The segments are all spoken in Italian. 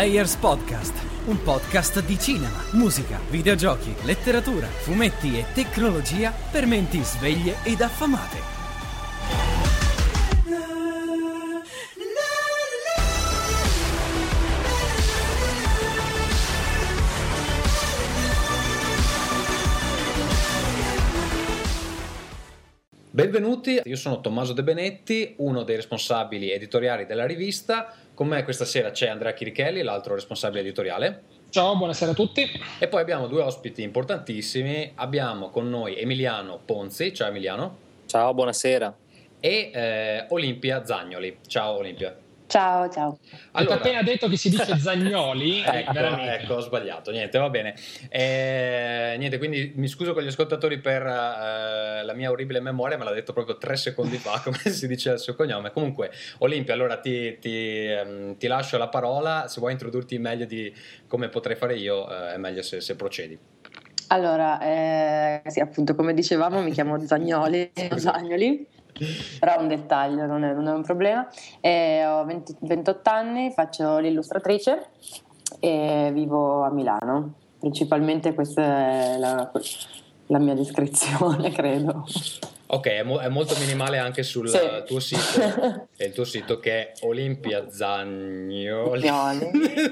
Players Podcast, un podcast di cinema, musica, videogiochi, letteratura, fumetti e tecnologia per menti sveglie ed affamate. Benvenuti, io sono Tommaso De Benetti, uno dei responsabili editoriali della rivista. Con me questa sera c'è Andrea Chirichelli, l'altro responsabile editoriale. Ciao, buonasera a tutti. E poi abbiamo due ospiti importantissimi. Abbiamo con noi Emiliano Ponzi. Ciao Emiliano. Ciao, buonasera. E eh, Olimpia Zagnoli. Ciao Olimpia. Ciao, ciao. Allora, Ho appena detto che si dice Zagnoli, ecco, ecco, ho sbagliato, niente, va bene. Eh, niente, quindi mi scuso con gli ascoltatori per eh, la mia orribile memoria, me l'ha detto proprio tre secondi fa, come si dice il suo cognome. Comunque, Olimpia, allora ti, ti, um, ti, lascio la parola, se vuoi introdurti meglio di come potrei fare io, eh, è meglio se, se procedi. Allora, eh, sì, appunto, come dicevamo, mi chiamo Zagnoli, Zagnoli però un dettaglio, non è, non è un problema. E ho 20, 28 anni, faccio l'illustratrice e vivo a Milano. Principalmente questa è la, la mia descrizione, credo. Ok, è, mo- è, molto minimale anche sul sì. tuo sito, è il tuo sito che è Olimpia Zagnoli.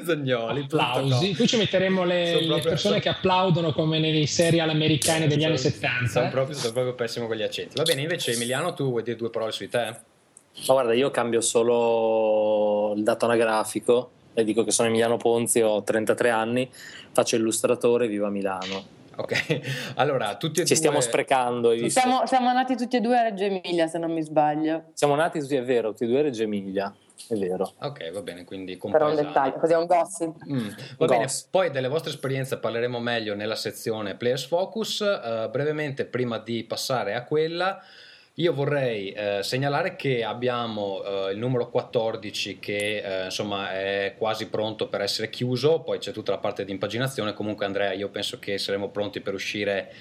Zagnoli. Applausi. Qui ci metteremo le, le persone so... che applaudono come nei serial americani degli sono, anni 70. Sono, eh? proprio, sono proprio pessimo con gli accenti. Va bene, invece Emiliano, tu vuoi dire due parole su te? Ma guarda, io cambio solo il dato anagrafico e dico che sono Emiliano Ponzi, ho 33 anni, faccio illustratore, vivo a Milano. Ok, allora tutti e Ci due... stiamo sprecando. Siamo, siamo, nati tutti e due a Reggio Emilia, se non mi sbaglio. Siamo nati tutti, è vero, tutti e due a Reggio Emilia. È vero. Ok, va bene, quindi Però un dettaglio, così è un gossip. Mm, va gossip. bene, poi delle vostre esperienze parleremo meglio nella sezione Players Focus. Uh, brevemente, prima di passare a quella, io vorrei eh, segnalare che abbiamo eh, il numero 14 che eh, insomma è quasi pronto per essere chiuso, poi c'è tutta la parte di impaginazione, comunque Andrea io penso che saremo pronti per uscire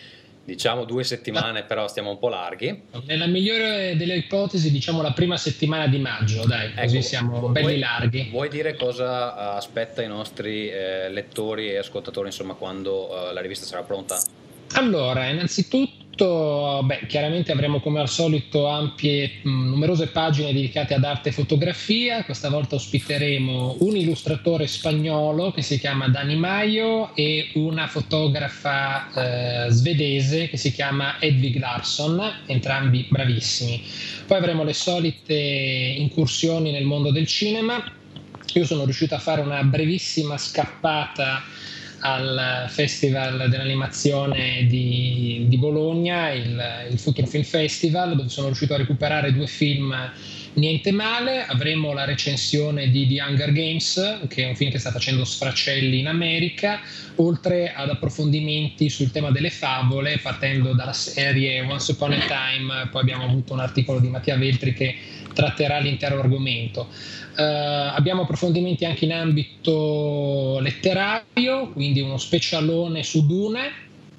diciamo due settimane, però stiamo un po' larghi. Nella migliore delle ipotesi diciamo la prima settimana di maggio, dai, ecco, così siamo vuoi, belli larghi. Vuoi dire cosa eh, aspetta i nostri eh, lettori e ascoltatori insomma quando eh, la rivista sarà pronta? Allora, innanzitutto beh, chiaramente avremo come al solito ampie, mh, numerose pagine dedicate ad arte e fotografia. Questa volta ospiteremo un illustratore spagnolo che si chiama Dani Maio e una fotografa eh, svedese che si chiama Edvig Larsson, entrambi bravissimi. Poi avremo le solite incursioni nel mondo del cinema. Io sono riuscito a fare una brevissima scappata al Festival dell'animazione di, di Bologna, il, il Future Film Festival, dove sono riuscito a recuperare due film niente male. Avremo la recensione di The Hunger Games, che è un film che sta facendo sfracelli in America, oltre ad approfondimenti sul tema delle favole, partendo dalla serie Once Upon a Time. Poi abbiamo avuto un articolo di Mattia Veltri che tratterà l'intero argomento. Uh, abbiamo approfondimenti anche in ambito letterario, quindi uno specialone su Dune,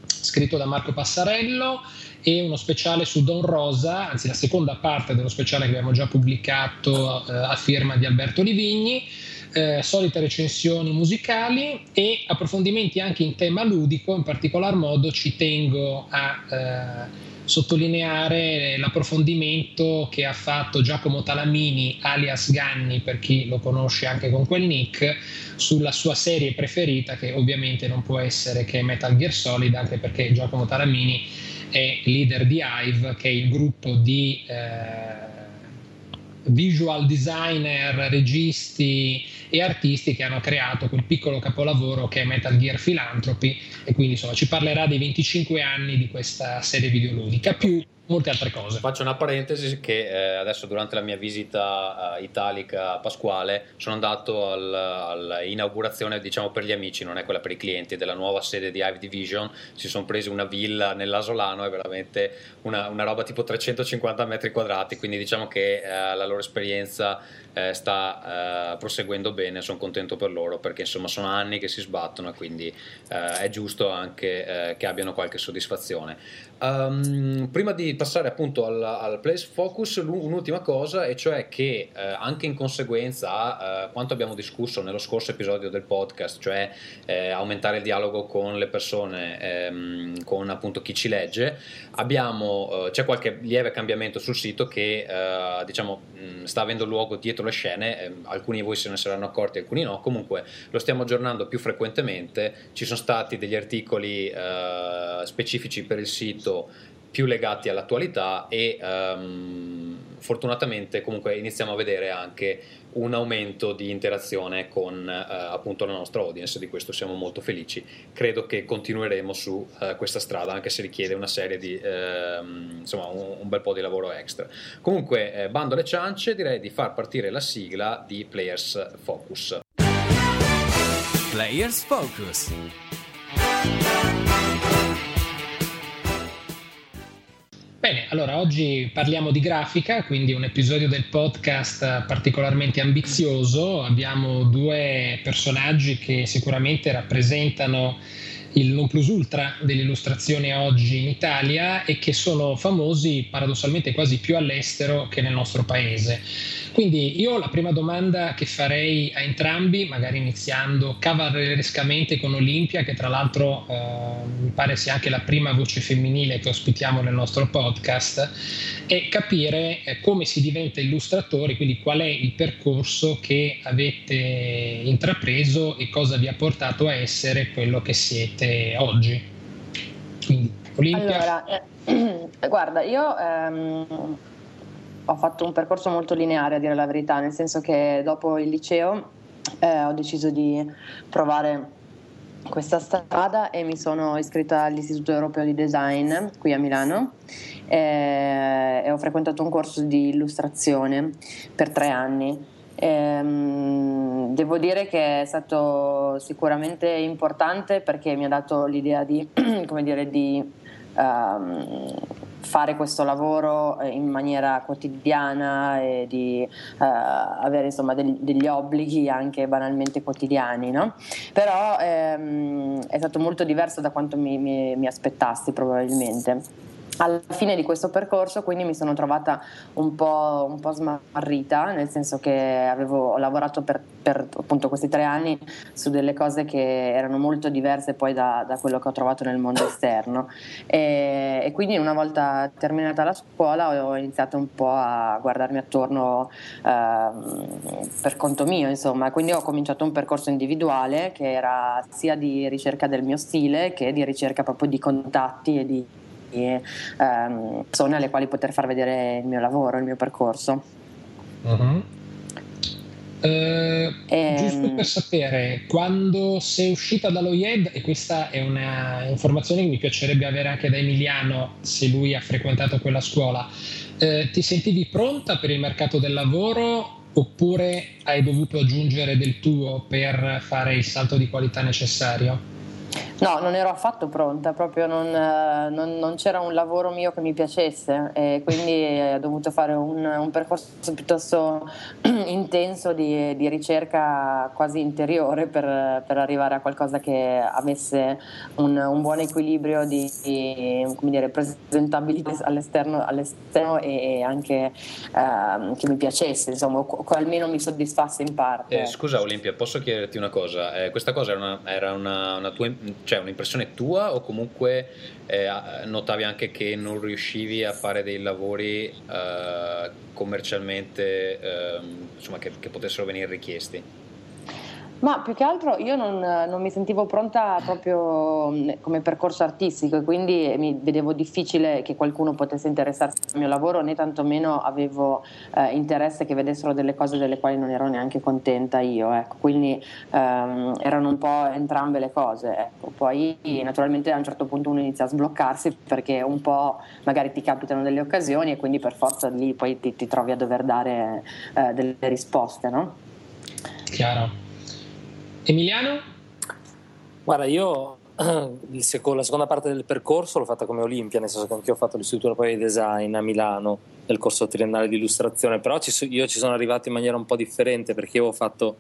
scritto da Marco Passarello, e uno speciale su Don Rosa, anzi la seconda parte dello speciale che abbiamo già pubblicato uh, a firma di Alberto Livigni. Eh, solite recensioni musicali e approfondimenti anche in tema ludico, in particolar modo ci tengo a eh, sottolineare l'approfondimento che ha fatto Giacomo Talamini, alias Ganni, per chi lo conosce anche con quel nick, sulla sua serie preferita, che ovviamente non può essere che Metal Gear Solid, anche perché Giacomo Talamini è leader di Hive, che è il gruppo di eh, visual designer, registi e artisti che hanno creato quel piccolo capolavoro che è Metal Gear Philanthropy. E quindi insomma ci parlerà dei 25 anni di questa serie videoludica. Più molte altre cose. Faccio una parentesi che eh, adesso durante la mia visita uh, italica a Pasquale sono andato al, all'inaugurazione diciamo per gli amici, non è quella per i clienti, della nuova sede di Hive Division, si sono presi una villa nell'Asolano, è veramente una, una roba tipo 350 metri quadrati, quindi diciamo che uh, la loro esperienza uh, sta proseguendo bene, sono contento per loro perché insomma sono anni che si sbattono e quindi è giusto anche che abbiano qualche soddisfazione. Um, prima di passare appunto al, al Place Focus, un'ultima cosa, e cioè che eh, anche in conseguenza a eh, quanto abbiamo discusso nello scorso episodio del podcast, cioè eh, aumentare il dialogo con le persone, ehm, con appunto chi ci legge, abbiamo, eh, c'è qualche lieve cambiamento sul sito che eh, diciamo mh, sta avendo luogo dietro le scene, ehm, alcuni di voi se ne saranno accorti, alcuni no, comunque lo stiamo aggiornando più frequentemente, ci sono stati degli articoli eh, specifici per il sito più legati all'attualità e um, fortunatamente comunque iniziamo a vedere anche un aumento di interazione con uh, appunto la nostra audience, di questo siamo molto felici. Credo che continueremo su uh, questa strada anche se richiede una serie di uh, insomma un, un, bel po' di lavoro extra. Comunque eh, bando alle ciance, direi di far partire la sigla di Players Focus. Players Focus. Bene, allora oggi parliamo di grafica, quindi un episodio del podcast particolarmente ambizioso. Abbiamo due personaggi che sicuramente rappresentano il non plus ultra dell'illustrazione oggi in Italia e che sono famosi paradossalmente quasi più all'estero che nel nostro paese. Quindi io la prima domanda che farei a entrambi, magari iniziando cavallerescamente con Olimpia, che tra l'altro eh, mi pare sia anche la prima voce femminile che ospitiamo nel nostro podcast, è capire eh, come si diventa illustratori, quindi qual è il percorso che avete intrapreso e cosa vi ha portato a essere quello che siete oggi. Quindi, Olimpia. Allora, eh, guarda, io... Ehm ho fatto un percorso molto lineare a dire la verità, nel senso che dopo il liceo eh, ho deciso di provare questa strada e mi sono iscritta all'Istituto Europeo di Design qui a Milano eh, e ho frequentato un corso di illustrazione per tre anni. Ehm, devo dire che è stato sicuramente importante perché mi ha dato l'idea di, come dire, di um, fare questo lavoro eh, in maniera quotidiana e di uh, avere insomma degli, degli, obblighi anche banalmente quotidiani, no? però ehm, è stato molto diverso da quanto mi, mi, mi aspettassi probabilmente alla fine di questo percorso quindi mi sono trovata un po', un po smarrita, nel senso che avevo lavorato per, per, appunto questi tre anni su delle cose che erano molto diverse poi da, da quello che ho trovato nel mondo esterno. E, e, quindi una volta terminata la scuola ho iniziato un po' a guardarmi attorno eh, per conto mio insomma, quindi ho cominciato un percorso individuale che era sia di ricerca del mio stile che di ricerca proprio di contatti e di ehm, persone alle quali poter far vedere il mio lavoro, il mio percorso. Uh-huh. Eh, ehm... Giusto per sapere, quando sei uscita dallo IED, e questa è una informazione che mi piacerebbe avere anche da Emiliano, se lui ha frequentato quella scuola, eh, ti sentivi pronta per il mercato del lavoro oppure hai dovuto aggiungere del tuo per fare il salto di qualità necessario? No, non ero affatto pronta, proprio non, eh, non, non, c'era un lavoro mio che mi piacesse e quindi ho dovuto fare un, un percorso piuttosto intenso di, di, ricerca quasi interiore per, per, arrivare a qualcosa che avesse un, un buon equilibrio di, di dire, presentabilità all'esterno, all'esterno e anche eh, che mi piacesse, insomma, o, o, almeno mi soddisfasse in parte. Eh, scusa Olimpia, posso chiederti una cosa? Eh, questa cosa era una, era una, una tua cioè un'impressione tua o comunque eh, notavi anche che non riuscivi a fare dei lavori eh, commercialmente eh, insomma, che, che potessero venire richiesti? Ma più che altro io non, non, mi sentivo pronta proprio mm, come percorso artistico quindi mi vedevo difficile che qualcuno potesse interessarsi al mio lavoro né tantomeno avevo eh, interesse che vedessero delle cose delle quali non ero neanche contenta io. Ecco. Quindi ehm, erano un po' entrambe le cose. Ecco. Poi naturalmente a un certo punto uno inizia a sbloccarsi perché un po' magari ti capitano delle occasioni e quindi per forza lì poi ti, ti trovi a dover dare eh, delle risposte. No? Chiaro. Emiliano? Guarda, io con la seconda parte del percorso l'ho fatta come Olimpia, nel senso che anch'io ho fatto l'Istituto Europeo di Design a Milano nel corso triennale di illustrazione, però ci, io ci sono arrivato in maniera un po' differente perché io ho fatto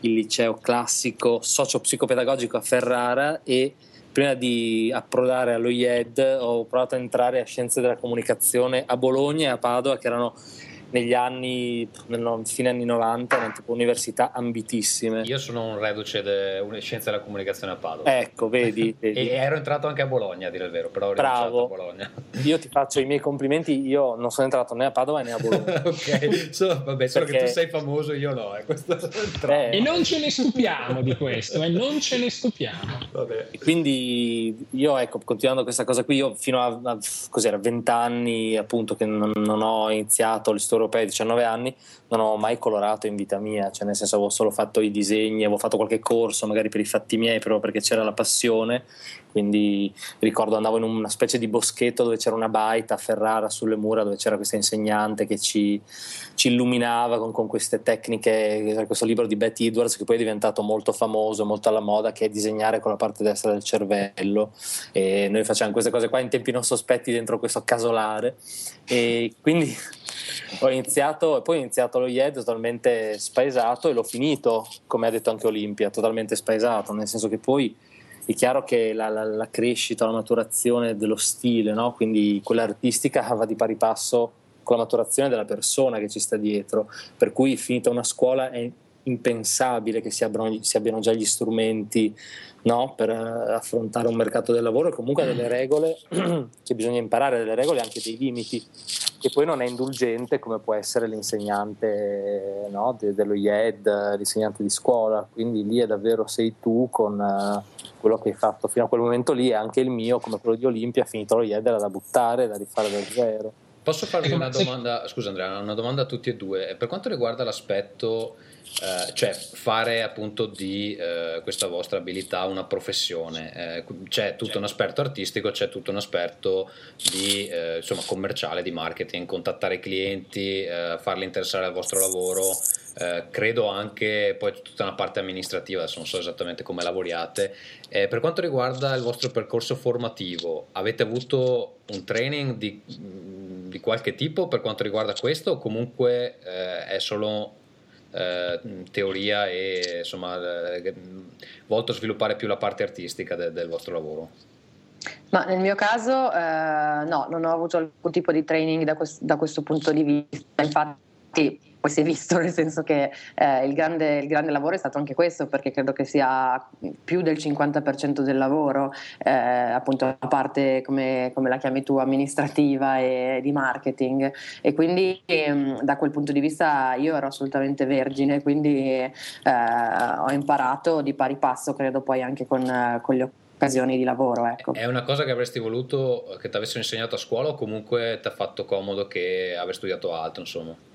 il liceo classico socio-psicopedagogico a Ferrara e prima di approdare allo IED ho provato a entrare a Scienze della Comunicazione a Bologna e a Padova, che erano negli anni, nel fine anni 90, erano tipo università ambitissime. Io sono un reduce di scienza della comunicazione a Padova. Ecco, vedi, vedi. e ero entrato anche a Bologna, a dire il vero, però ho Bravo. a Bologna. Io ti faccio i miei complimenti, io non sono entrato né a Padova né a Bologna. ok, so, vabbè, solo Perché... che tu sei famoso, io no. Eh. Eh. E non ce ne stupiamo di questo, eh. non ce ne stupiamo. Vabbè. Quindi io, ecco, continuando questa cosa qui, io fino a, a cos'era, 20 anni appunto che non, non ho iniziato l'istoria europei, 19 anni, non ho mai colorato in vita mia, cioè nel senso avevo solo fatto i disegni, avevo fatto qualche corso magari per i fatti miei, proprio perché c'era la passione, quindi ricordo andavo in una specie di boschetto dove c'era una baita a Ferrara sulle mura dove c'era questa insegnante che ci, ci illuminava con, con, queste tecniche, questo libro di Beth Edwards che poi è diventato molto famoso, molto alla moda, che è disegnare con la parte destra del cervello. E noi facciamo queste cose qua in tempi non sospetti dentro questo casolare. E quindi ho iniziato, poi ho iniziato lo IED totalmente spaesato e l'ho finito, come ha detto anche Olimpia, totalmente spaesato, nel senso che poi è chiaro che la, la, la crescita, la maturazione dello stile, no? quindi quella artistica va di pari passo con la maturazione della persona che ci sta dietro, per cui finita una scuola è impensabile che si abbiano, si abbiano già gli strumenti no? per eh, affrontare un mercato del lavoro e comunque delle regole che bisogna imparare, delle regole e anche dei limiti, che poi non è indulgente come può essere l'insegnante no? De, dello IED, l'insegnante di scuola, quindi lì è davvero sei tu con uh, quello che hai fatto fino a quel momento lì e anche il mio come quello di Olimpia, finito lo IED era da buttare, da rifare da zero. Posso farvi una domanda, scusa Andrea, una domanda a tutti e due. Per quanto riguarda l'aspetto eh, cioè fare appunto di eh, questa vostra abilità una professione. Eh, c'è tutto un aspetto artistico, c'è tutto un aspetto di, eh, insomma, commerciale, di marketing, contattare i clienti, eh, farli interessare al vostro lavoro. credo anche poi tutta una parte amministrativa, adesso non so esattamente come lavoriate. per quanto riguarda il vostro percorso formativo, avete avuto un training di, di qualche tipo per quanto riguarda questo o comunque è solo eh, teoria e insomma eh, volto a sviluppare più la parte artistica de- del vostro lavoro? Ma nel mio caso eh, no, non ho avuto alcun tipo di training da, quest- da questo punto di vista, infatti poi si è visto, nel senso che eh, il, grande, il, grande, lavoro è stato anche questo, perché credo che sia più del 50% del lavoro, eh, appunto la parte come, come, la chiami tu, amministrativa e di marketing. E quindi ehm, da quel punto di vista io ero assolutamente vergine, quindi eh, ho imparato di pari passo, credo poi anche con, con le occasioni di lavoro. Ecco. È una cosa che avresti voluto che ti avessero insegnato a scuola o comunque ti ha fatto comodo che aver studiato altro, insomma?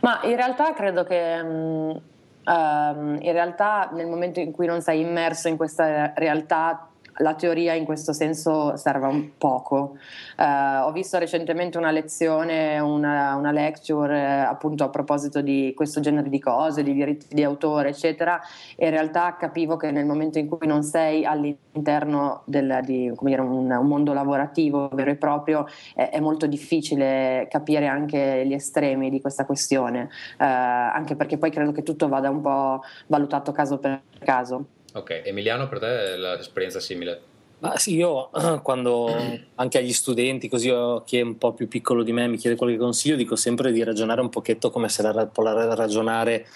Ma in realtà credo che um, in realtà nel momento in cui non sei immerso in questa realtà la teoria in questo senso serve un poco. Uh, ho visto recentemente una lezione, una, una lecture eh, appunto a proposito di questo genere di cose, di diritti di autore, eccetera, e in realtà capivo che nel momento in cui non sei all'interno del, di dire, un, un, mondo lavorativo vero e proprio, è, è, molto difficile capire anche gli estremi di questa questione, uh, anche perché poi credo che tutto vada un po' valutato caso per caso. Ok, Emiliano, per te è l'esperienza simile? Ma sì, io quando anche agli studenti, così chi è un po' più piccolo di me mi chiede qualche consiglio, dico sempre di ragionare un pochetto come se la, può ragionare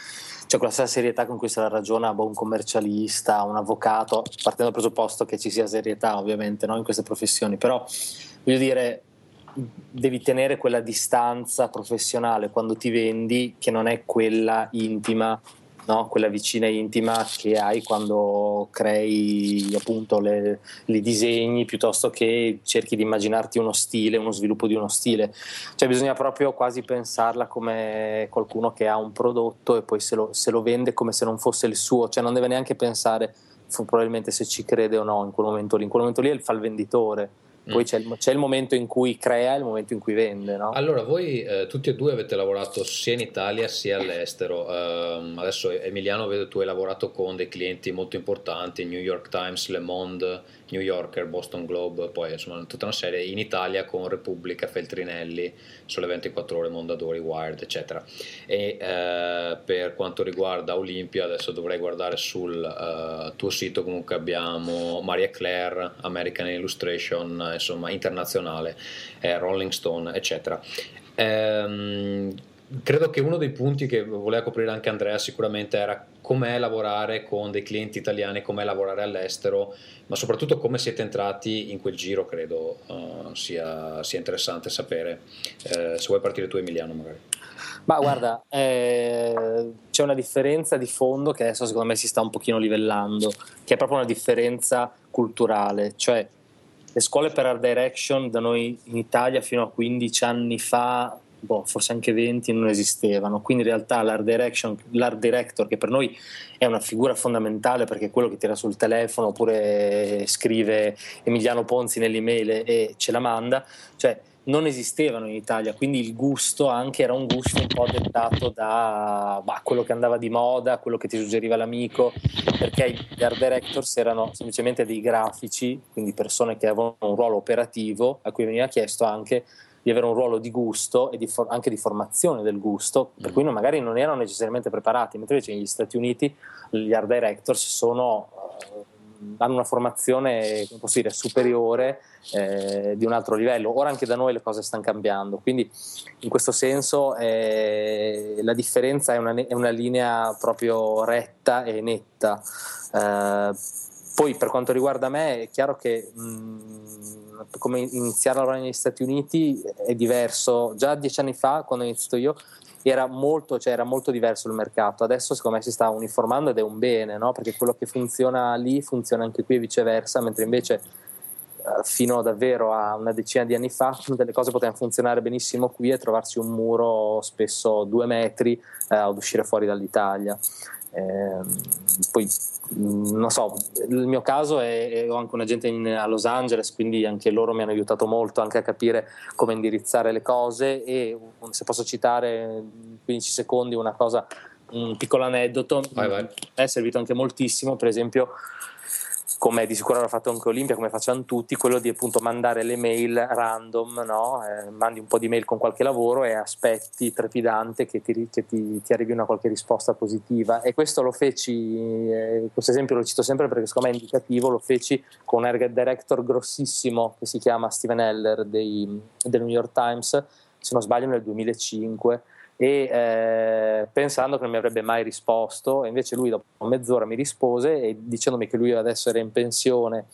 cioè con la stessa serietà con cui se la ragiona boh, un commercialista, un avvocato, partendo dal presupposto che ci sia serietà ovviamente no, in queste professioni, però voglio dire, devi tenere quella distanza professionale quando ti vendi che non è quella intima no? quella vicina intima che hai quando crei appunto le, i disegni piuttosto che cerchi di immaginarti uno stile, uno sviluppo di uno stile. Cioè bisogna proprio quasi pensarla come qualcuno che ha un prodotto e poi se lo, se lo vende come se non fosse il suo, cioè non deve neanche pensare probabilmente se ci crede o no in quel momento lì, in quel momento lì fa il venditore poi mm. c'è, il, c'è, il, momento in cui crea e il momento in cui vende. No? Allora, voi eh, tutti e due avete lavorato sia in Italia sia all'estero. Uh, adesso Emiliano, vedo tu hai lavorato con dei clienti molto importanti, New York Times, Le Monde, New Yorker, Boston Globe, poi insomma tutta una serie in Italia con Repubblica, Feltrinelli, Sole 24 Ore, Mondadori, Wired, eccetera. E uh, per quanto riguarda Olimpia, adesso dovrei guardare sul uh, tuo sito, comunque abbiamo Maria Claire, American Illustration, insomma internazionale, eh, Rolling Stone, eccetera. Ehm, credo che uno dei punti che voleva coprire anche Andrea sicuramente era com'è lavorare con dei clienti italiani, com'è lavorare all'estero, ma soprattutto come siete entrati in quel giro, credo uh, sia, sia, interessante sapere. Eh, se vuoi partire tu Emiliano magari. Ma guarda, eh, c'è una differenza di fondo che adesso secondo me si sta un pochino livellando, che è proprio una differenza culturale, cioè le scuole per art direction da noi in Italia fino a 15 anni fa boh, forse anche 20 non esistevano. Quindi in realtà l'art, l'art director, che per noi è una figura fondamentale perché è quello che tira sul telefono oppure scrive Emiliano Ponzi nell'email e ce la manda, cioè non esistevano in Italia, quindi il gusto anche era un gusto un po' dettato da bah, quello che andava di moda, quello che ti suggeriva l'amico, perché gli art directors erano semplicemente dei grafici, quindi persone che avevano un ruolo operativo a cui veniva chiesto anche di avere un ruolo di gusto e di for- anche di formazione del gusto, per mm. cui non, magari non erano necessariamente preparati, mentre invece negli Stati Uniti gli art directors sono, uh, hanno una formazione dire, superiore eh, di un altro livello. Ora anche da noi le cose stanno cambiando, quindi in questo senso eh, la differenza è una, è una, linea proprio retta e netta. Eh, poi per quanto riguarda me è chiaro che mh, mm, come iniziare a lavorare negli Stati Uniti è diverso. Già dieci anni fa, quando ho iniziato io, era molto, cioè era molto diverso il mercato. Adesso secondo me si sta uniformando ed è un bene, no? perché quello che funziona lì funziona anche qui e viceversa, mentre invece eh, fino davvero a una decina di anni fa delle cose potevano funzionare benissimo qui e trovarsi un muro spesso due metri eh, ad uscire fuori dall'Italia. Eh, poi mm, non so, il mio caso è, ho anche un agente in, a Los Angeles, quindi anche loro mi hanno aiutato molto anche a capire come indirizzare le cose e se posso citare in 15 secondi una cosa, un piccolo aneddoto, vai, vai. è servito anche moltissimo, per esempio come di sicuro avrà fatto anche Olimpia, come facciano tutti, quello di appunto mandare le mail random, no? eh, mandi un po' di mail con qualche lavoro e aspetti trepidante che ti, che ti, ti arrivi una qualche risposta positiva. E questo lo feci, eh, questo esempio lo cito sempre perché secondo me è indicativo, lo feci con un director grossissimo che si chiama Steven Heller dei, del New York Times, se non sbaglio nel 2005 e eh, pensando che non mi avrebbe mai risposto invece lui dopo mezz'ora mi rispose e dicendomi che lui adesso era in pensione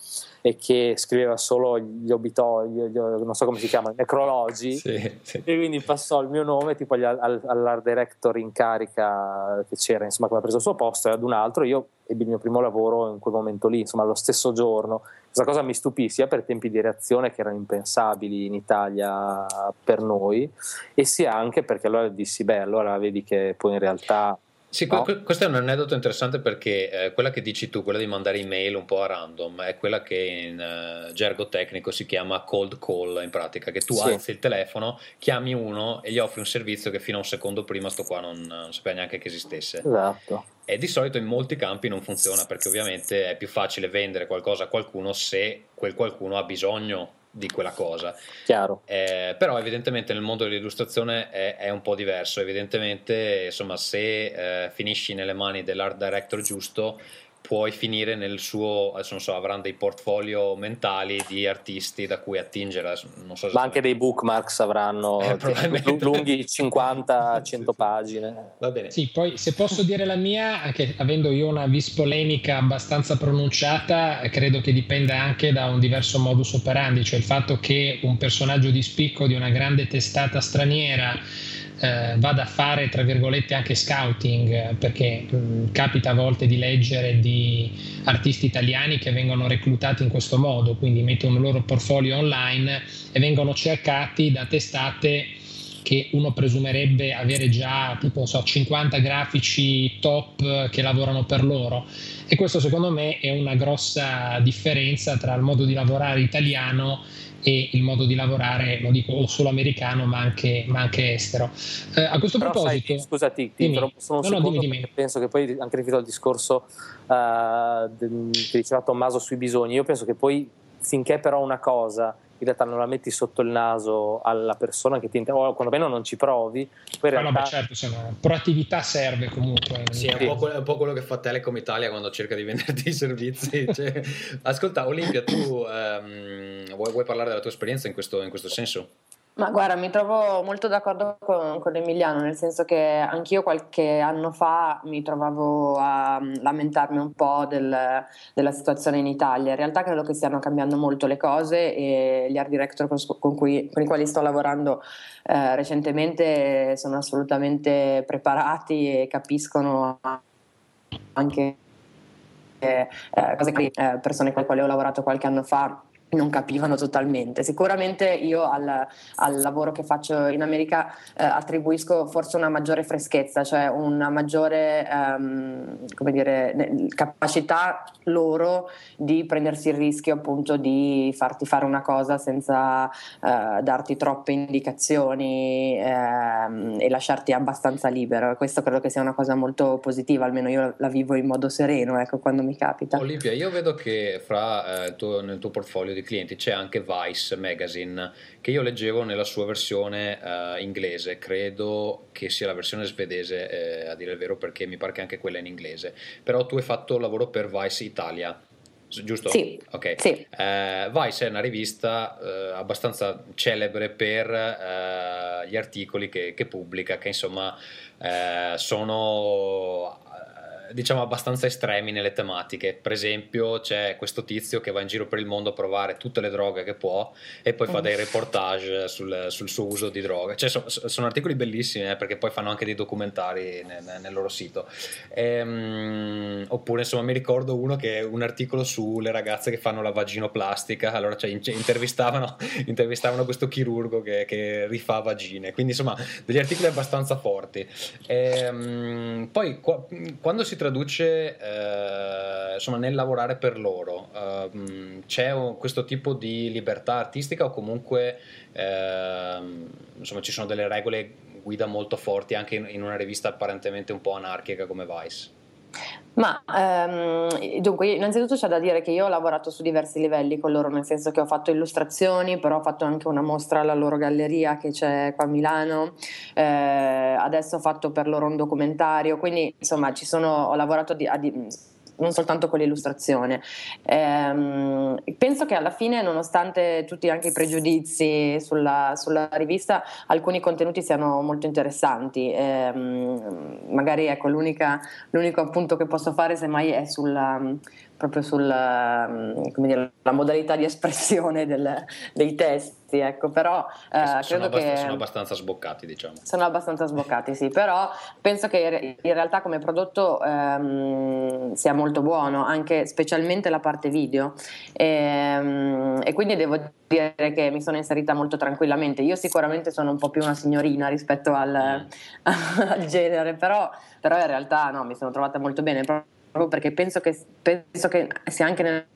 e che scriveva solo gli obitoi, non so come si chiamano, i necrologi. Sì, sì. e quindi passò il mio nome tipo al, all'art director in carica che c'era, insomma che aveva preso il suo posto e ad un altro. Io ebbi il mio primo lavoro in quel momento lì, insomma lo stesso giorno. Questa cosa mi stupì sia per tempi di reazione che erano impensabili in Italia per noi e sia anche perché allora dissi beh allora vedi che poi in realtà sì, no? questo è un aneddoto interessante perché eh, quella che dici tu, quella di mandare email un po' a random, è quella che in uh, gergo tecnico si chiama cold call in pratica, che tu sì. alzi il telefono, chiami uno e gli offri un servizio che fino a un secondo prima sto qua non, non sapeva neanche che esistesse. Esatto. E di solito in molti campi non funziona perché ovviamente è più facile vendere qualcosa a qualcuno se quel qualcuno ha bisogno di quella cosa. Chiaro. Eh, però evidentemente nel mondo dell'illustrazione è, è, un po' diverso, evidentemente insomma se eh, finisci nelle mani dell'art director giusto puoi finire nel suo, adesso non so, avranno dei portfolio mentali di artisti da cui attingere. So Ma anche dei bookmarks avranno eh, lunghi 50-100 pagine. Va bene. Sì, poi se posso dire la mia, anche avendo io una vis polemica abbastanza pronunciata, credo che dipenda anche da un diverso modus operandi, cioè il fatto che un personaggio di spicco di una grande testata straniera eh, vada a fare tra virgolette anche scouting perché mh, mm, capita a volte di leggere di artisti italiani che vengono reclutati in questo modo quindi mettono il loro portfolio online e vengono cercati da testate che uno presumerebbe avere già tipo so, 50 grafici top che lavorano per loro. E questo secondo me è una grossa differenza tra il modo di lavorare italiano e il modo di lavorare, lo dico solo americano ma anche, ma anche estero. Eh, a questo Però proposito... Sai, scusa, ti, ti interrompo solo un no, secondo no, dimmi, dimmi. penso che poi, anche riferito al discorso uh, che diceva Tommaso sui bisogni, io penso che poi finché però una cosa in realtà non la metti sotto il naso alla persona che ti interessa, o quantomeno non ci provi. Poi in realtà... no, beh, certo, insomma, proattività serve comunque. Sì, è un, è un, po', quello che fa Telecom Italia quando cerca di venderti i servizi. cioè, ascolta, Olimpia, tu ehm, vuoi, vuoi, parlare della tua esperienza in questo, in questo senso? Ma guarda, mi trovo molto d'accordo con, con, Emiliano, nel senso che anch'io qualche anno fa mi trovavo a mm, lamentarmi un po' del, della situazione in Italia. In realtà credo che stiano cambiando molto le cose e gli art director con, con, cui, con i quali sto lavorando eh, recentemente sono assolutamente preparati e capiscono anche eh, cose che eh, persone con le quali ho lavorato qualche anno fa non capivano totalmente. Sicuramente io al, al, lavoro che faccio in America eh, attribuisco forse una maggiore freschezza, cioè una maggiore ehm, dire, capacità loro di prendersi il rischio appunto di farti fare una cosa senza eh, darti troppe indicazioni ehm, e lasciarti abbastanza libero. Questo credo che sia una cosa molto positiva, almeno io la vivo in modo sereno ecco, quando mi capita. Olivia, io vedo che fra eh, tuo, nel tuo portfolio di clienti c'è anche Vice Magazine che io leggevo nella sua versione uh, inglese, credo che sia la versione svedese eh, a dire il vero perché mi pare che anche quella è in inglese, però tu hai fatto lavoro per Vice Italia giusto? Sì. Ok. Sì. Eh, Vice è una rivista eh, abbastanza celebre per eh, gli articoli che, che, pubblica, che insomma eh, sono diciamo abbastanza estremi nelle tematiche. Per esempio, c'è questo tizio che va in giro per il mondo a provare tutte le droghe che può e poi fa dei reportage sul, sul suo uso di droga. Cioè, so, sono articoli bellissimi eh, perché poi fanno anche dei documentari nel, nel loro sito. Ehm, oppure, insomma, mi ricordo uno che è un articolo sulle ragazze che fanno la vaginoplastica. Allora, cioè, intervistavano, intervistavano questo chirurgo che, che, rifà vagine. Quindi, insomma, degli articoli abbastanza forti. Ehm, poi, qua, quando si traduce eh, insomma, nel lavorare per loro? Uh, c'è un, questo tipo di libertà artistica o comunque eh, insomma, ci sono delle regole guida molto forti anche in, in una rivista apparentemente un po' anarchica come Vice? Ma ehm, dunque, innanzitutto c'è da dire che io ho lavorato su diversi livelli con loro, nel senso che ho fatto illustrazioni, però ho fatto anche una mostra alla loro galleria che c'è qua a Milano, eh, adesso ho fatto per loro un documentario, quindi insomma sono, ho lavorato di, a, non soltanto con l'illustrazione. Ehm, penso che alla fine, nonostante tutti anche i pregiudizi sulla, sulla rivista, alcuni contenuti siano molto interessanti. Ehm, magari ecco, l'unico appunto che posso fare semmai è sulla proprio sulla dire, modalità di espressione del, dei testi, ecco, però eh, sono, abbast- che sono abbastanza sboccati, diciamo. Sono abbastanza sboccati, sì, però penso che in realtà come prodotto ehm, sia molto buono, anche specialmente la parte video e, ehm, e quindi devo dire che mi sono inserita molto tranquillamente. Io sicuramente sono un po' più una signorina rispetto al, mm. al genere, però, però in realtà no, mi sono trovata molto bene proprio perché penso che, penso che sia anche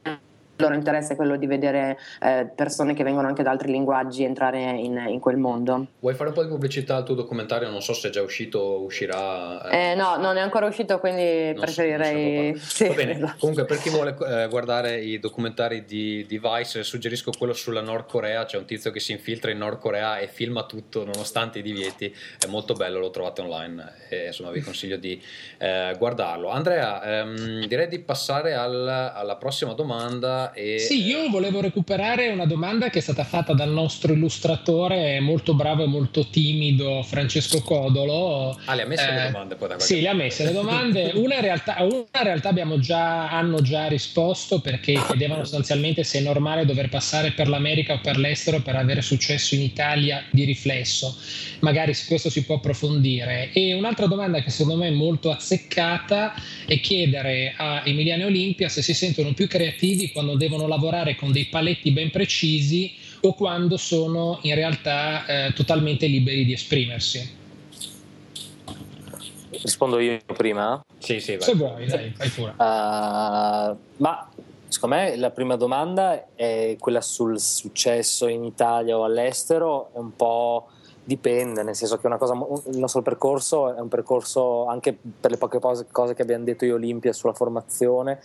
nel loro interesse quello di vedere eh, persone che vengono anche da altri linguaggi entrare in, in, quel mondo. Vuoi fare un po' di pubblicità al tuo documentario? Non so se è già uscito o uscirà. Eh. Eh, no, non è ancora uscito, quindi non preferirei. So, sì, Va bene. Esatto. Comunque, per chi vuole eh, guardare i documentari di, di, Vice, suggerisco quello sulla Nord Corea. C'è un tizio che si infiltra in Nord Corea e filma tutto nonostante i divieti. È molto bello, lo trovate online. E, insomma, vi consiglio di eh, guardarlo. Andrea, ehm, direi di passare al, alla prossima domanda e... Sì, io volevo recuperare una domanda che è stata fatta dal nostro illustratore molto bravo e molto timido Francesco Codolo. Ah, le ha messe eh, le domande poi da Sì, le ha messe le domande. Una in realtà, una realtà già, hanno già risposto perché chiedevano sostanzialmente se è normale dover passare per l'America o per l'estero per avere successo in Italia di riflesso. Magari questo si può approfondire. E un'altra domanda che secondo me è molto azzeccata è chiedere a Emiliano Olimpia se si sentono più creativi quando devono lavorare con dei paletti ben precisi o quando sono in realtà eh, totalmente liberi di esprimersi. Rispondo io prima? Sì, sì, vai. Se vuoi, dai, fai pure. Uh, ma secondo me la prima domanda è quella sul successo in Italia o all'estero, è un po' dipende, nel senso che una cosa, il nostro percorso è un percorso anche per le poche cose, cose che abbiamo detto io Olimpia sulla formazione,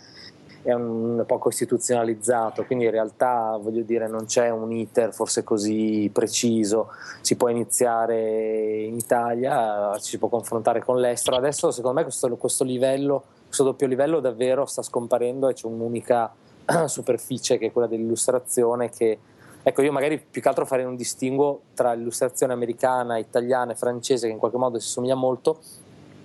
è un poco istituzionalizzato, quindi in realtà voglio dire non c'è un iter forse così preciso, si può iniziare in Italia, ci si può confrontare con l'estero, adesso secondo me questo, questo livello, questo doppio livello davvero sta scomparendo e c'è un'unica superficie che è quella dell'illustrazione che Ecco, io magari più che altro farei un distinguo tra l'illustrazione americana, italiana e francese, che in qualche modo si somiglia molto,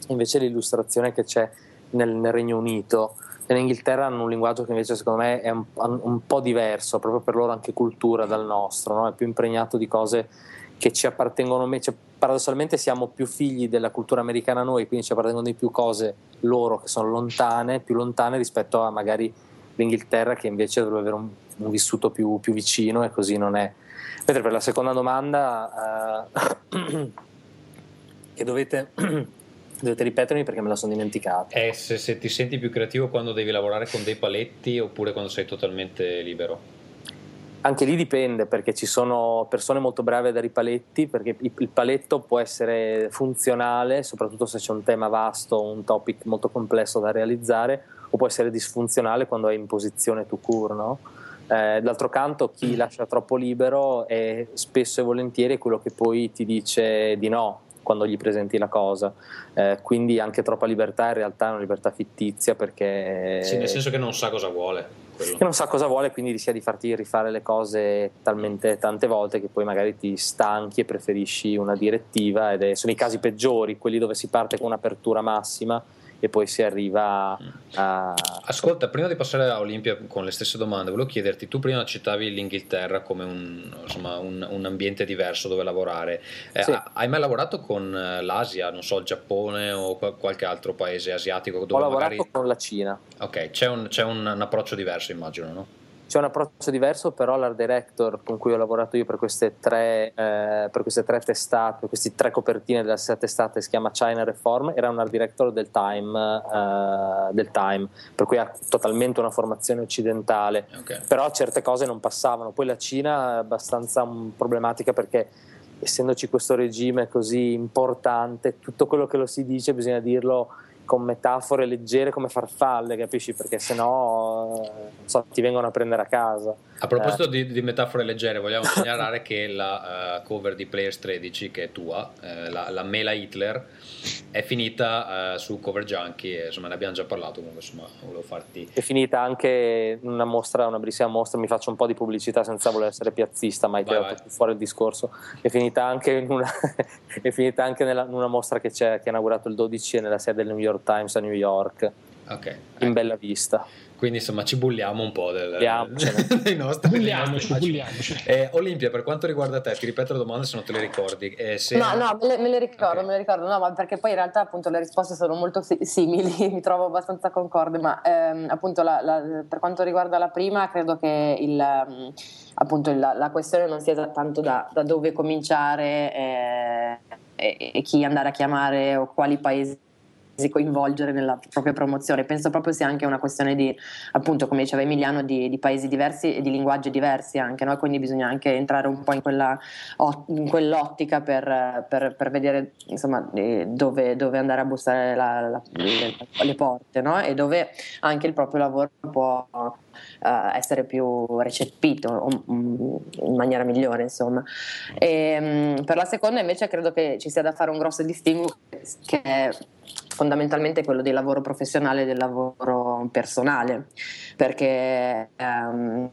invece l'illustrazione che c'è nel, nel Regno Unito. Nell'Inghilterra hanno un linguaggio che invece secondo me è un, un po' diverso, proprio per loro anche cultura dal nostro, no? è più impregnato di cose che ci appartengono. Cioè, paradossalmente siamo più figli della cultura americana noi, quindi ci appartengono di più cose loro che sono lontane, più lontane rispetto a magari l'Inghilterra che invece dovrebbe avere un un vissuto più, più, vicino e così non è. Mentre per la seconda domanda, uh, che dovete, dovete ripetermi perché me la sono dimenticata. È se, se ti senti più creativo quando devi lavorare con dei paletti oppure quando sei totalmente libero? Anche lì dipende perché ci sono persone molto brave a dare i paletti perché il paletto può essere funzionale soprattutto se c'è un tema vasto, un topic molto complesso da realizzare o può essere disfunzionale quando è in posizione to cure, no? Eh, d'altro canto, chi mm. lascia troppo libero è spesso e volentieri quello che poi ti dice di no quando gli presenti la cosa. Eh, quindi anche troppa libertà in realtà è una libertà fittizia perché... Sì, nel senso che non sa cosa vuole. Quello. Che non sa cosa vuole, quindi rischia di farti rifare le cose talmente tante volte che poi magari ti stanchi e preferisci una direttiva ed è, sono i casi peggiori, quelli dove si parte con un'apertura massima e poi si arriva a... Ascolta, prima di passare a Olimpia con le stesse domande, volevo chiederti, tu prima citavi l'Inghilterra come un, insomma, un, un ambiente diverso dove lavorare, eh, sì. hai mai lavorato con eh, l'Asia, non so, il Giappone o qualche altro paese asiatico? Dove Ho lavorato magari... con la Cina. Ok, c'è, un, c'è un approccio diverso immagino, no? C'è un approccio diverso, però l'art director con cui ho lavorato io per queste tre, eh, per queste tre testate, per queste tre copertine della stessa testata, si chiama China Reform, era un art director del Time, eh, del Time per cui ha totalmente una formazione occidentale, okay. però certe cose non passavano. Poi la Cina è abbastanza problematica perché essendoci questo regime così importante, tutto quello che lo si dice bisogna dirlo con metafore leggere come farfalle, capisci? Perché sennò so, ti vengono a prendere a casa. A proposito eh. di, di, metafore leggere, vogliamo segnalare che la uh, cover di Players 13, che è tua, uh, la, la, mela Hitler, è finita uh, su Cover Junkie, insomma ne abbiamo già parlato, comunque insomma volevo farti... È finita anche in una mostra, una bellissima mostra, mi faccio un po' di pubblicità senza voler essere piazzista, ma hai tirato fuori il discorso, è finita anche in una, finita anche nella, in una mostra che, c'è, che ha inaugurato il 12 nella sede del New York Times a New York, okay. in bella vista. Quindi insomma ci bulliamo un po' del, dei nostri, bulliamoci, bulliamoci. Eh, Olimpia, per quanto riguarda te, ti ripeto le domande se non te le ricordi. Eh, se... No, no, me le, me le ricordo, okay. me le ricordo, no, ma perché poi in realtà appunto le risposte sono molto simili, mi trovo abbastanza concorde, ma ehm, appunto la, la, per quanto riguarda la prima credo che il, ehm, appunto la, la, questione non sia tanto da, da dove cominciare eh, e, e chi andare a chiamare o quali paesi coinvolgere nella propria promozione. Penso proprio sia anche una questione di, appunto, come diceva Emiliano, di, di paesi diversi e di linguaggi diversi anche, no? quindi bisogna anche entrare un po' in, quella, in quell'ottica per, per, per vedere insomma, dove, dove, andare a bussare la, la, le, le, porte no? e dove anche il proprio lavoro può uh, essere più recepito um, in maniera migliore insomma. E, um, per la seconda invece credo che ci sia da fare un grosso distinguo che è fondamentalmente quello del lavoro professionale e del lavoro personale, perché um,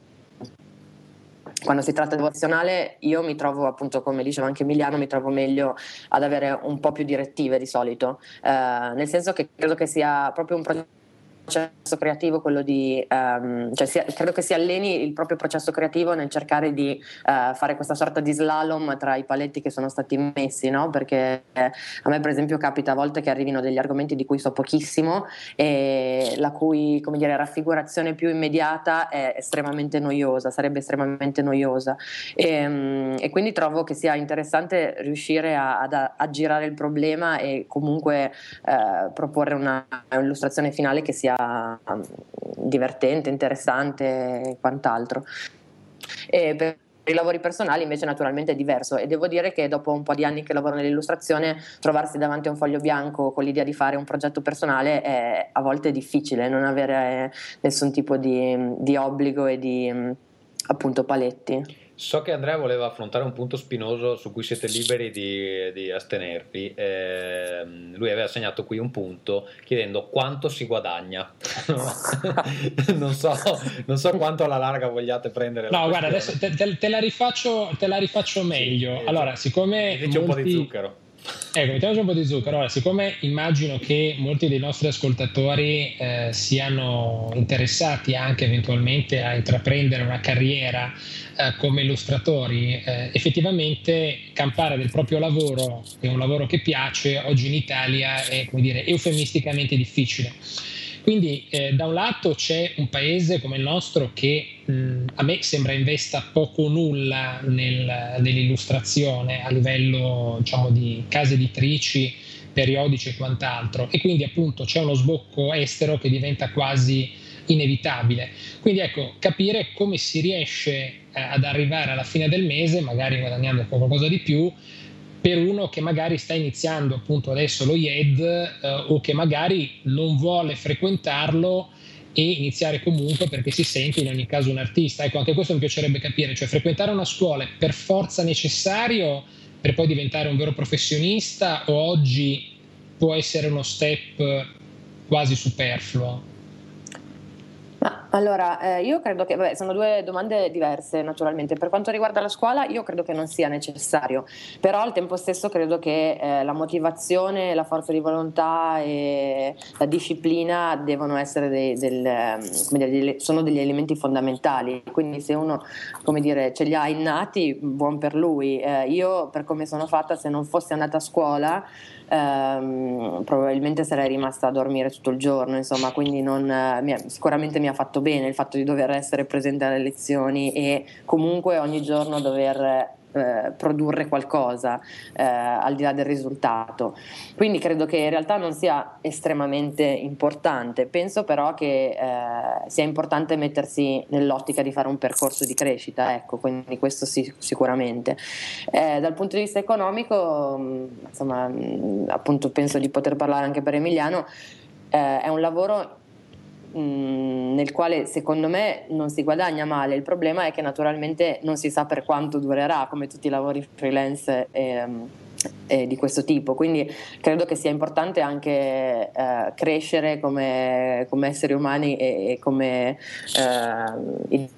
quando si tratta di devozionale io mi trovo appunto come diceva anche Emiliano mi trovo meglio ad avere un po' più direttive di solito eh, nel senso che credo che sia proprio un progetto processo creativo quello di, um, cioè si, credo che si alleni il proprio processo creativo nel cercare di uh, fare questa sorta di slalom tra i paletti che sono stati messi, no? perché eh, a me per esempio capita a volte che arrivino degli argomenti di cui so pochissimo e la cui come dire, raffigurazione più immediata è estremamente noiosa, sarebbe estremamente noiosa e, um, e quindi trovo che sia interessante riuscire a, ad aggirare il problema e comunque uh, proporre una, un'illustrazione finale che sia Divertente, interessante e quant'altro. E per i lavori personali invece naturalmente è diverso e devo dire che dopo un po' di anni che lavoro nell'illustrazione trovarsi davanti a un foglio bianco con l'idea di fare un progetto personale è a volte difficile, non avere nessun tipo di, di obbligo e di appunto paletti. So che Andrea voleva affrontare un punto spinoso su cui siete liberi di, di astenervi. Eh, lui aveva segnato qui un punto chiedendo quanto si guadagna. non, so, non, so, quanto alla larga vogliate prendere. No, guarda, adesso te, te, te, la rifaccio, te, la rifaccio, meglio. Sì, allora, siccome. Molti... un po' di zucchero. Ecco, mettiamoci un po' di zucchero. Allora, siccome immagino che molti dei nostri ascoltatori eh, siano interessati anche eventualmente a intraprendere una carriera eh, come illustratori, eh, effettivamente campare del proprio lavoro, che è un lavoro che piace, oggi in Italia è come dire, eufemisticamente difficile. Quindi eh, da un lato c'è un paese come il nostro che mh, a me sembra investa poco o nulla nel, nell'illustrazione a livello diciamo, di case editrici, periodici e quant'altro e quindi appunto c'è uno sbocco estero che diventa quasi inevitabile. Quindi ecco, capire come si riesce eh, ad arrivare alla fine del mese, magari guadagnando qualcosa di più, per uno che magari sta iniziando appunto adesso lo IED eh, o che magari non vuole frequentarlo e iniziare comunque perché si sente in ogni caso un artista. Ecco, anche questo mi piacerebbe capire, cioè frequentare una scuola è per forza necessario per poi diventare un vero professionista o oggi può essere uno step quasi superfluo? Allora, eh, io credo che, vabbè, sono due domande diverse naturalmente. Per quanto riguarda la scuola, io credo che non sia necessario, però al tempo stesso credo che eh, la motivazione, la forza di volontà e la disciplina devono essere dei, del, ehm, dire, sono degli elementi fondamentali. Quindi se uno, come dire, ce li ha innati, buon per lui. Eh, io, per come sono fatta, se non fossi andata a scuola, ehm, probabilmente sarei rimasta a dormire tutto il giorno, insomma, quindi non, eh, mi ha, sicuramente mi ha fatto bene il fatto di dover essere presente alle lezioni e comunque ogni giorno dover eh, produrre qualcosa eh, al di là del risultato. Quindi credo che in realtà non sia estremamente importante, penso però che eh, sia importante mettersi nell'ottica di fare un percorso di crescita, ecco, quindi questo sì, sicuramente. Eh, dal punto di vista economico, mm, insomma, mm, appunto penso di poter parlare anche per Emiliano, eh, è un lavoro Mm, nel quale secondo me non si guadagna male. Il problema è che naturalmente non si sa per quanto durerà, come tutti i lavori freelance. Ehm, eh, di questo tipo. Quindi credo che sia importante anche eh, crescere come, come, esseri umani e, e come, eh, e,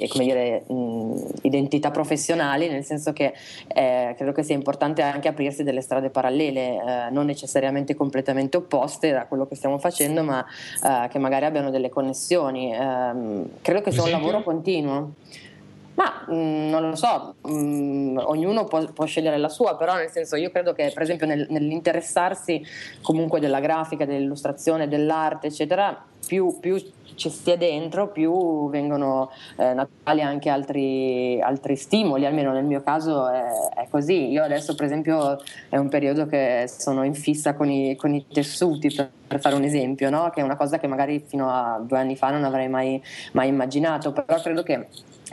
e, come dire, mh, identità professionali, nel senso che eh, credo che sia importante anche aprirsi delle strade parallele, eh, non necessariamente completamente opposte da quello che stiamo facendo, ma eh, che magari abbiano delle connessioni. Ehm, credo che sia un lavoro continuo. Ma mh, mm, non lo so, mh, mm, ognuno può, può, scegliere la sua, però nel senso io credo che per esempio nel, nell'interessarsi comunque della grafica, dell'illustrazione, dell'arte, eccetera, più, più ci stia dentro, più vengono eh, naturali anche altri, altri, stimoli, almeno nel mio caso è, è, così. Io adesso per esempio è un periodo che sono in fissa con i, con i tessuti, per, per, fare un esempio, no? che è una cosa che magari fino a due anni fa non avrei mai, mai immaginato, però credo che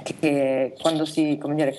che quando si, dire,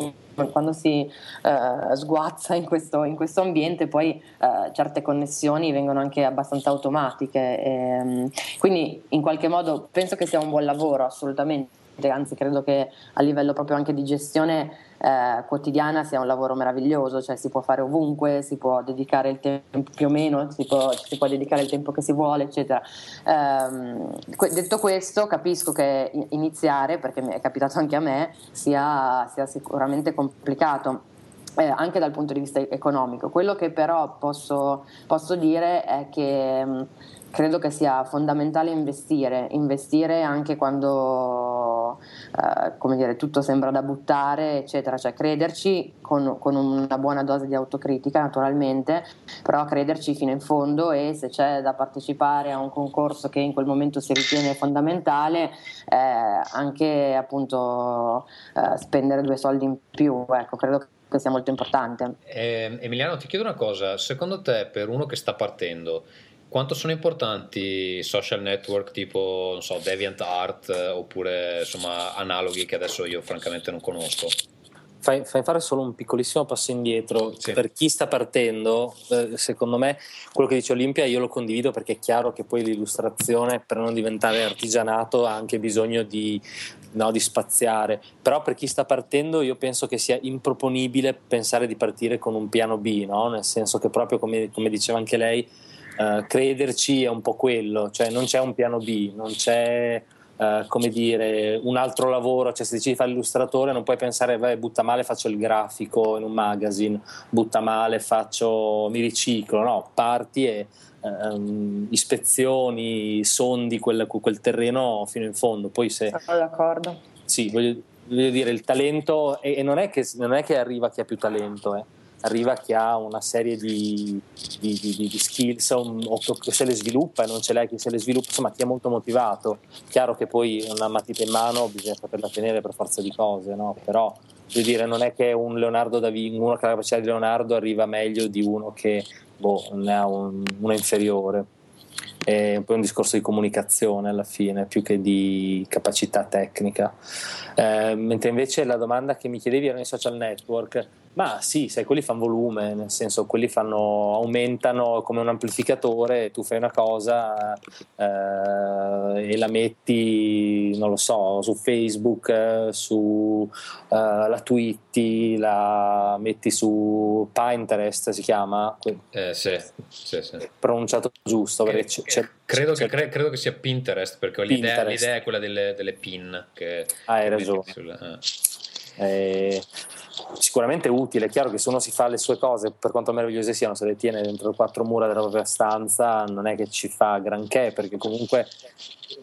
quando si uh, sguazza in questo, in questo, ambiente poi uh, certe connessioni vengono anche abbastanza automatiche. E, um, quindi in qualche modo penso che sia un buon lavoro assolutamente anzi credo che a livello proprio anche di gestione eh, quotidiana sia un lavoro meraviglioso, cioè si può fare ovunque, si può dedicare il tempo più o meno, si può, si può dedicare il tempo che si vuole, eccetera. Eh, detto questo, capisco che iniziare, perché mi è capitato anche a me, sia, sia sicuramente complicato. Eh, anche dal punto di vista economico. Quello che però posso, posso dire è che credo che sia fondamentale investire, investire anche quando eh, come dire, tutto sembra da buttare, eccetera, cioè crederci con, con, una buona dose di autocritica naturalmente, però crederci fino in fondo e se c'è da partecipare a un concorso che in quel momento si ritiene fondamentale, eh, anche appunto eh, spendere due soldi in più, ecco, credo che sia molto importante. Eh, Emiliano, ti chiedo una cosa, secondo te per uno che sta partendo, quanto sono importanti social network tipo, non so, DeviantArt oppure insomma analoghi che adesso io francamente non conosco? Fai, fai, fare solo un piccolissimo passo indietro. Sì. Per chi sta partendo, eh, secondo me, quello che dice Olimpia io lo condivido perché è chiaro che poi l'illustrazione, per non diventare artigianato, ha anche bisogno di, no, di spaziare. Però per chi sta partendo, io penso che sia improponibile pensare di partire con un piano B, no? nel senso che proprio come, come diceva anche lei, eh, crederci è un po' quello, cioè non c'è un piano B, non c'è Uh, come dire, un altro lavoro, cioè se decidi di fare l'illustratore non puoi pensare, beh, butta male faccio il grafico in un magazine, butta male faccio, mi riciclo, no, parti e um, ispezioni, sondi quel, quel, terreno fino in fondo, poi se... Sono d'accordo. Sì, voglio, voglio dire, il talento, e, e non, è che, non, è che, arriva chi ha più talento, eh arriva chi ha una serie di, di, di, di skills o, che se le sviluppa e non ce l'hai chi se le sviluppa, insomma chi è molto motivato. Chiaro che poi una matita in mano bisogna saperla tenere per forza di cose, no? però voglio dire, non è che un Leonardo da Vinci, uno che ha la capacità di Leonardo arriva meglio di uno che boh, ne ha un, una inferiore è un po' un discorso di comunicazione alla fine più che di capacità tecnica. Eh, mentre invece la domanda che mi chiedevi erano i social network. Ma sì, sai, quelli fanno volume, nel senso quelli fanno, aumentano come un amplificatore, tu fai una cosa eh, e la metti, non lo so, su Facebook, eh, su uh, la twitti, la metti su Pinterest, si chiama? Eh, sì, sì, sì. Pronunciato giusto, perché c'è, c'è, credo, c'è, che, credo, che, sia Pinterest, perché Pinterest. L'idea, l'idea, è quella delle, delle pin. Che, ah, hai ragione. Sul, eh. Eh, sicuramente utile. È chiaro che se uno si fa le sue cose, per quanto meravigliose siano, se le tiene dentro le quattro mura della propria stanza, non è che ci fa granché, perché comunque,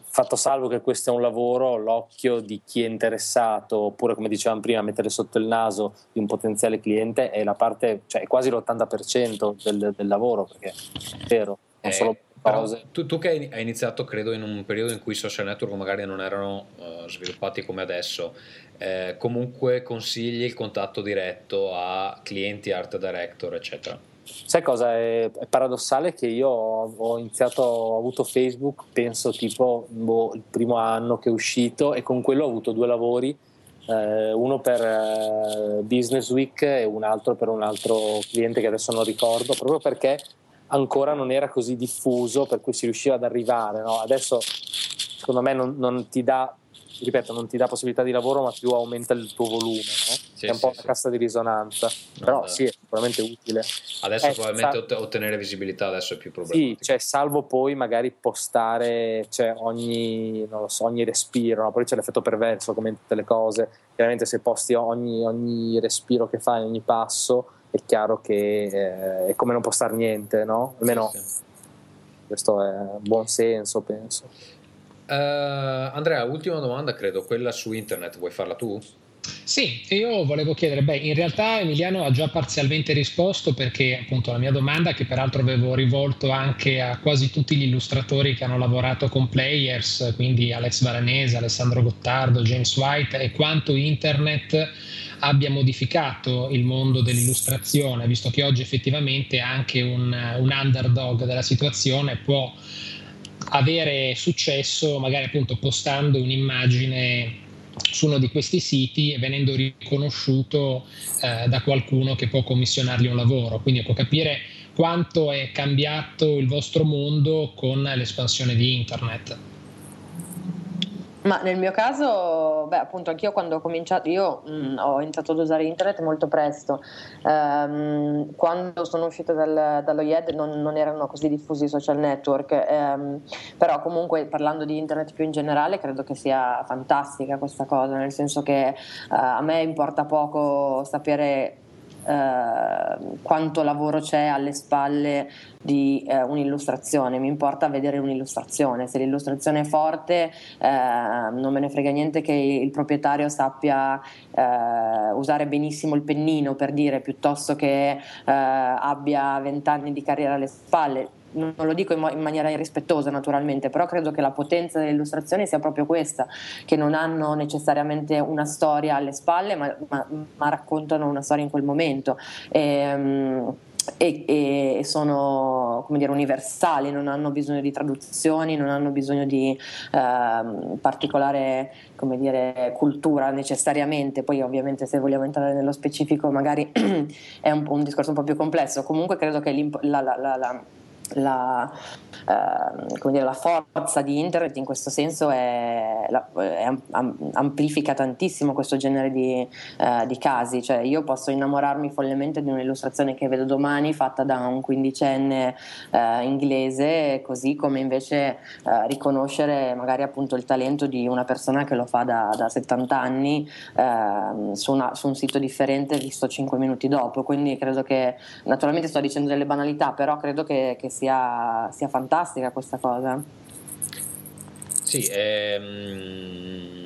fatto salvo che questo è un lavoro, l'occhio di chi è interessato, oppure come dicevamo prima, mettere sotto il naso di un potenziale cliente è la parte, cioè è quasi l'80% del, del lavoro, perché è vero, non eh, solo tu, tu, che hai iniziato, credo, in un periodo in cui i social network magari non erano uh, sviluppati come adesso, eh, comunque consigli il contatto diretto a clienti, art director, eccetera. Sai cosa è, è paradossale che io ho, ho, iniziato, ho avuto Facebook, penso tipo boh, il primo anno che è uscito e con quello ho avuto due lavori, eh, uno per eh, Business Week e un altro per un altro cliente che adesso non ricordo, proprio perché ancora non era così diffuso per cui si riusciva ad arrivare. No? Adesso secondo me non, non ti dà ripeto, non ti dà possibilità di lavoro, ma più aumenta il tuo volume, no? sì, è un sì, po' una sì. cassa di risonanza. No, Però sì, è sicuramente utile. Adesso eh, probabilmente sal- ottenere visibilità adesso è più problematico. Sì, cioè, salvo poi magari postare cioè, ogni, so, ogni, respiro, no? poi c'è l'effetto perverso come in tutte le cose. Chiaramente se posti ogni, ogni respiro che fai, ogni passo, è chiaro che eh, è come non postare niente, no? Almeno questo è buon senso, penso. Uh, Andrea, ultima domanda, credo, quella su internet, vuoi farla tu? Sì, io volevo chiedere, beh, in realtà Emiliano ha già parzialmente risposto perché appunto la mia domanda, che peraltro avevo rivolto anche a quasi tutti gli illustratori che hanno lavorato con Players, quindi Alex Varanese, Alessandro Gottardo, James White, è quanto internet abbia modificato il mondo dell'illustrazione, visto che oggi effettivamente anche un, un underdog della situazione può avere successo magari appunto postando un'immagine su uno di questi siti e venendo riconosciuto eh, da qualcuno che può commissionargli un lavoro. Quindi può capire quanto è cambiato il vostro mondo con l'espansione di internet. Ma nel mio caso, beh, appunto, anch'io quando ho cominciato, io mh, mm, ho iniziato ad usare internet molto presto. Ehm, quando sono uscita dal, dallo IED non, non, erano così diffusi i social network, ehm, però comunque parlando di internet più in generale credo che sia fantastica questa cosa, nel senso che eh, a me importa poco sapere eh, quanto lavoro c'è alle spalle di eh, un'illustrazione, mi importa vedere un'illustrazione, se l'illustrazione è forte eh, non me ne frega niente che il proprietario sappia eh, usare benissimo il pennino per dire piuttosto che eh, abbia vent'anni di carriera alle spalle non lo dico in, maniera irrispettosa naturalmente, però credo che la potenza delle illustrazioni sia proprio questa, che non hanno necessariamente una storia alle spalle, ma, ma, ma raccontano una storia in quel momento. E, um, e, e, sono come dire, universali, non hanno bisogno di traduzioni, non hanno bisogno di eh, particolare come dire, cultura necessariamente, poi ovviamente se vogliamo entrare nello specifico magari è un, un discorso un po' più complesso, comunque credo che la, la, la la, eh, dire, la, forza di internet in questo senso è, è, amplifica tantissimo questo genere di, eh, di, casi, cioè io posso innamorarmi follemente di un'illustrazione che vedo domani fatta da un quindicenne eh, inglese, così come invece eh, riconoscere magari appunto il talento di una persona che lo fa da, da 70 anni ehm, su, una, su un sito differente visto 5 minuti dopo, quindi credo che naturalmente sto dicendo delle banalità, però credo che, che sia, sia fantastica questa cosa. Sì, ehm...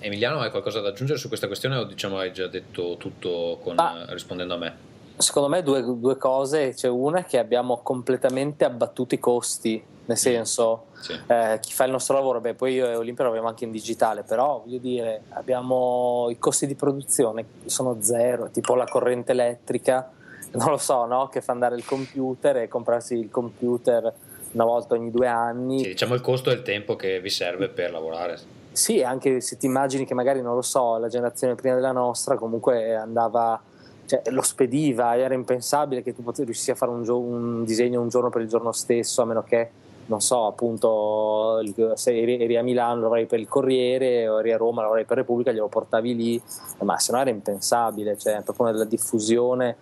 Emiliano, hai qualcosa da aggiungere su questa questione o diciamo hai già detto tutto con, ah, rispondendo a me? Secondo me due, due cose, c'è una è che abbiamo completamente abbattuto i costi, nel senso sì. eh, chi fa il nostro lavoro, beh poi io e Olimpia lo abbiamo anche in digitale, però voglio dire abbiamo i costi di produzione sono zero, tipo la corrente elettrica non lo so, no? che fa andare il computer e comprarsi il computer una volta ogni due anni. Sì, diciamo il costo e il tempo che vi serve per lavorare. Sì, anche se ti immagini che magari, non lo so, la generazione prima della nostra comunque andava, cioè, lo spediva, era impensabile che tu riuscissi a fare un, gio- un disegno un giorno per il giorno stesso, a meno che non so, appunto, se eri a Milano lavori per il Corriere o eri a Roma lavori per Repubblica, glielo portavi lì, ma se no era impensabile, cioè proprio nella diffusione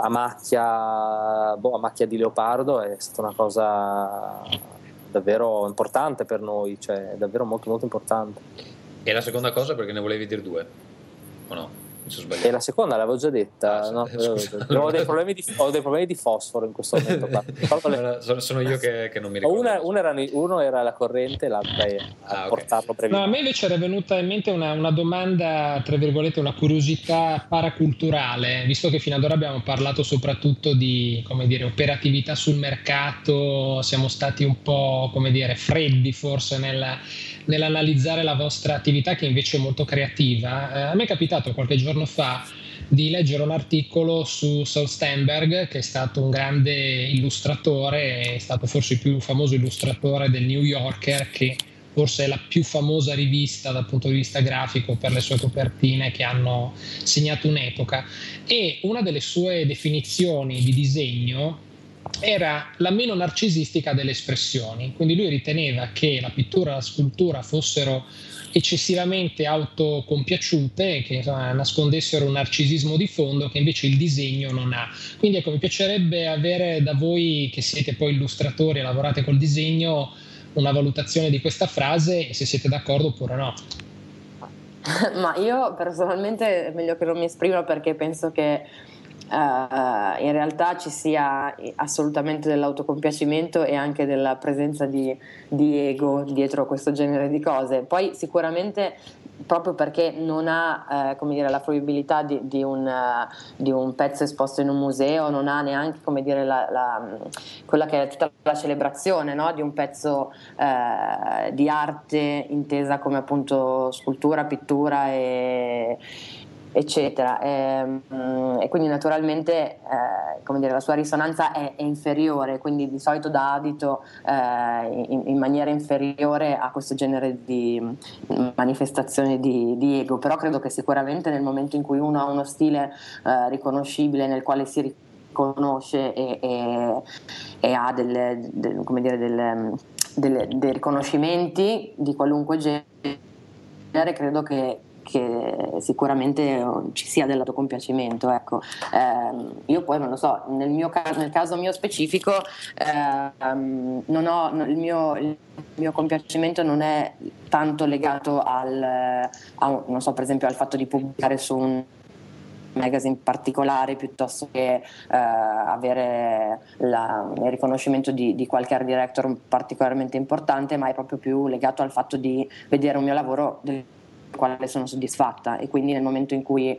a macchia, boh, a macchia di leopardo è stata una cosa davvero importante per noi, cioè davvero molto molto importante. E la seconda cosa perché ne volevi dire due, o no? E la seconda l'avevo già detta. Ah, no? ho, dei di, ho, dei problemi di, fosforo in questo momento. le... sono, sono, io che, che, non mi ricordo. Una, una era, uno era la corrente, l'altra è ah, portarlo okay. no, A me invece era venuta in mente una, una, domanda, tra virgolette, una curiosità paraculturale, visto che fino ad ora abbiamo parlato soprattutto di come dire, operatività sul mercato, siamo stati un po' come dire, freddi forse nella nell'analizzare la vostra attività che invece è molto creativa. Eh, a me è capitato qualche giorno fa di leggere un articolo su Saul Steinberg, che è stato un grande illustratore, è stato forse il più famoso illustratore del New Yorker, che forse è la più famosa rivista dal punto di vista grafico per le sue copertine che hanno segnato un'epoca. E una delle sue definizioni di disegno era la meno narcisistica delle espressioni, quindi lui riteneva che la pittura e la scultura fossero eccessivamente autocompiaciute, che nascondessero un narcisismo di fondo che invece il disegno non ha. Quindi ecco, mi piacerebbe avere da voi, che siete poi illustratori e lavorate col disegno, una valutazione di questa frase e se siete d'accordo oppure no. Ma io personalmente è meglio che non mi esprima perché penso che Uh, in realtà ci sia assolutamente dell'autocompiacimento e anche della presenza di, di, ego dietro questo genere di cose. Poi sicuramente proprio perché non ha eh, dire, la fruibilità di, di, un, uh, di, un, pezzo esposto in un museo, non ha neanche dire, la, la, quella che è tutta la celebrazione no? di un pezzo uh, di arte intesa come appunto scultura, pittura e eccetera. E, ehm, e quindi naturalmente eh, dire, la sua risonanza è, è, inferiore, quindi di solito dà adito eh, in, in, maniera inferiore a questo genere di manifestazione di, di, ego, però credo che sicuramente nel momento in cui uno ha uno stile eh, riconoscibile nel quale si riconosce e, e, e ha delle, del, dire, delle, delle, dei riconoscimenti di qualunque genere, credo che che sicuramente ci sia dell'autocompiacimento. Ecco. Eh, io poi non lo so, nel, mio nel caso mio specifico eh, ho, il, mio, il, mio, compiacimento non è tanto legato al, a, so, per esempio, al fatto di pubblicare su un magazine particolare piuttosto che eh, avere la, il riconoscimento di, di, qualche art director particolarmente importante, ma è proprio più legato al fatto di vedere un mio lavoro del quale sono soddisfatta e quindi nel momento in cui eh,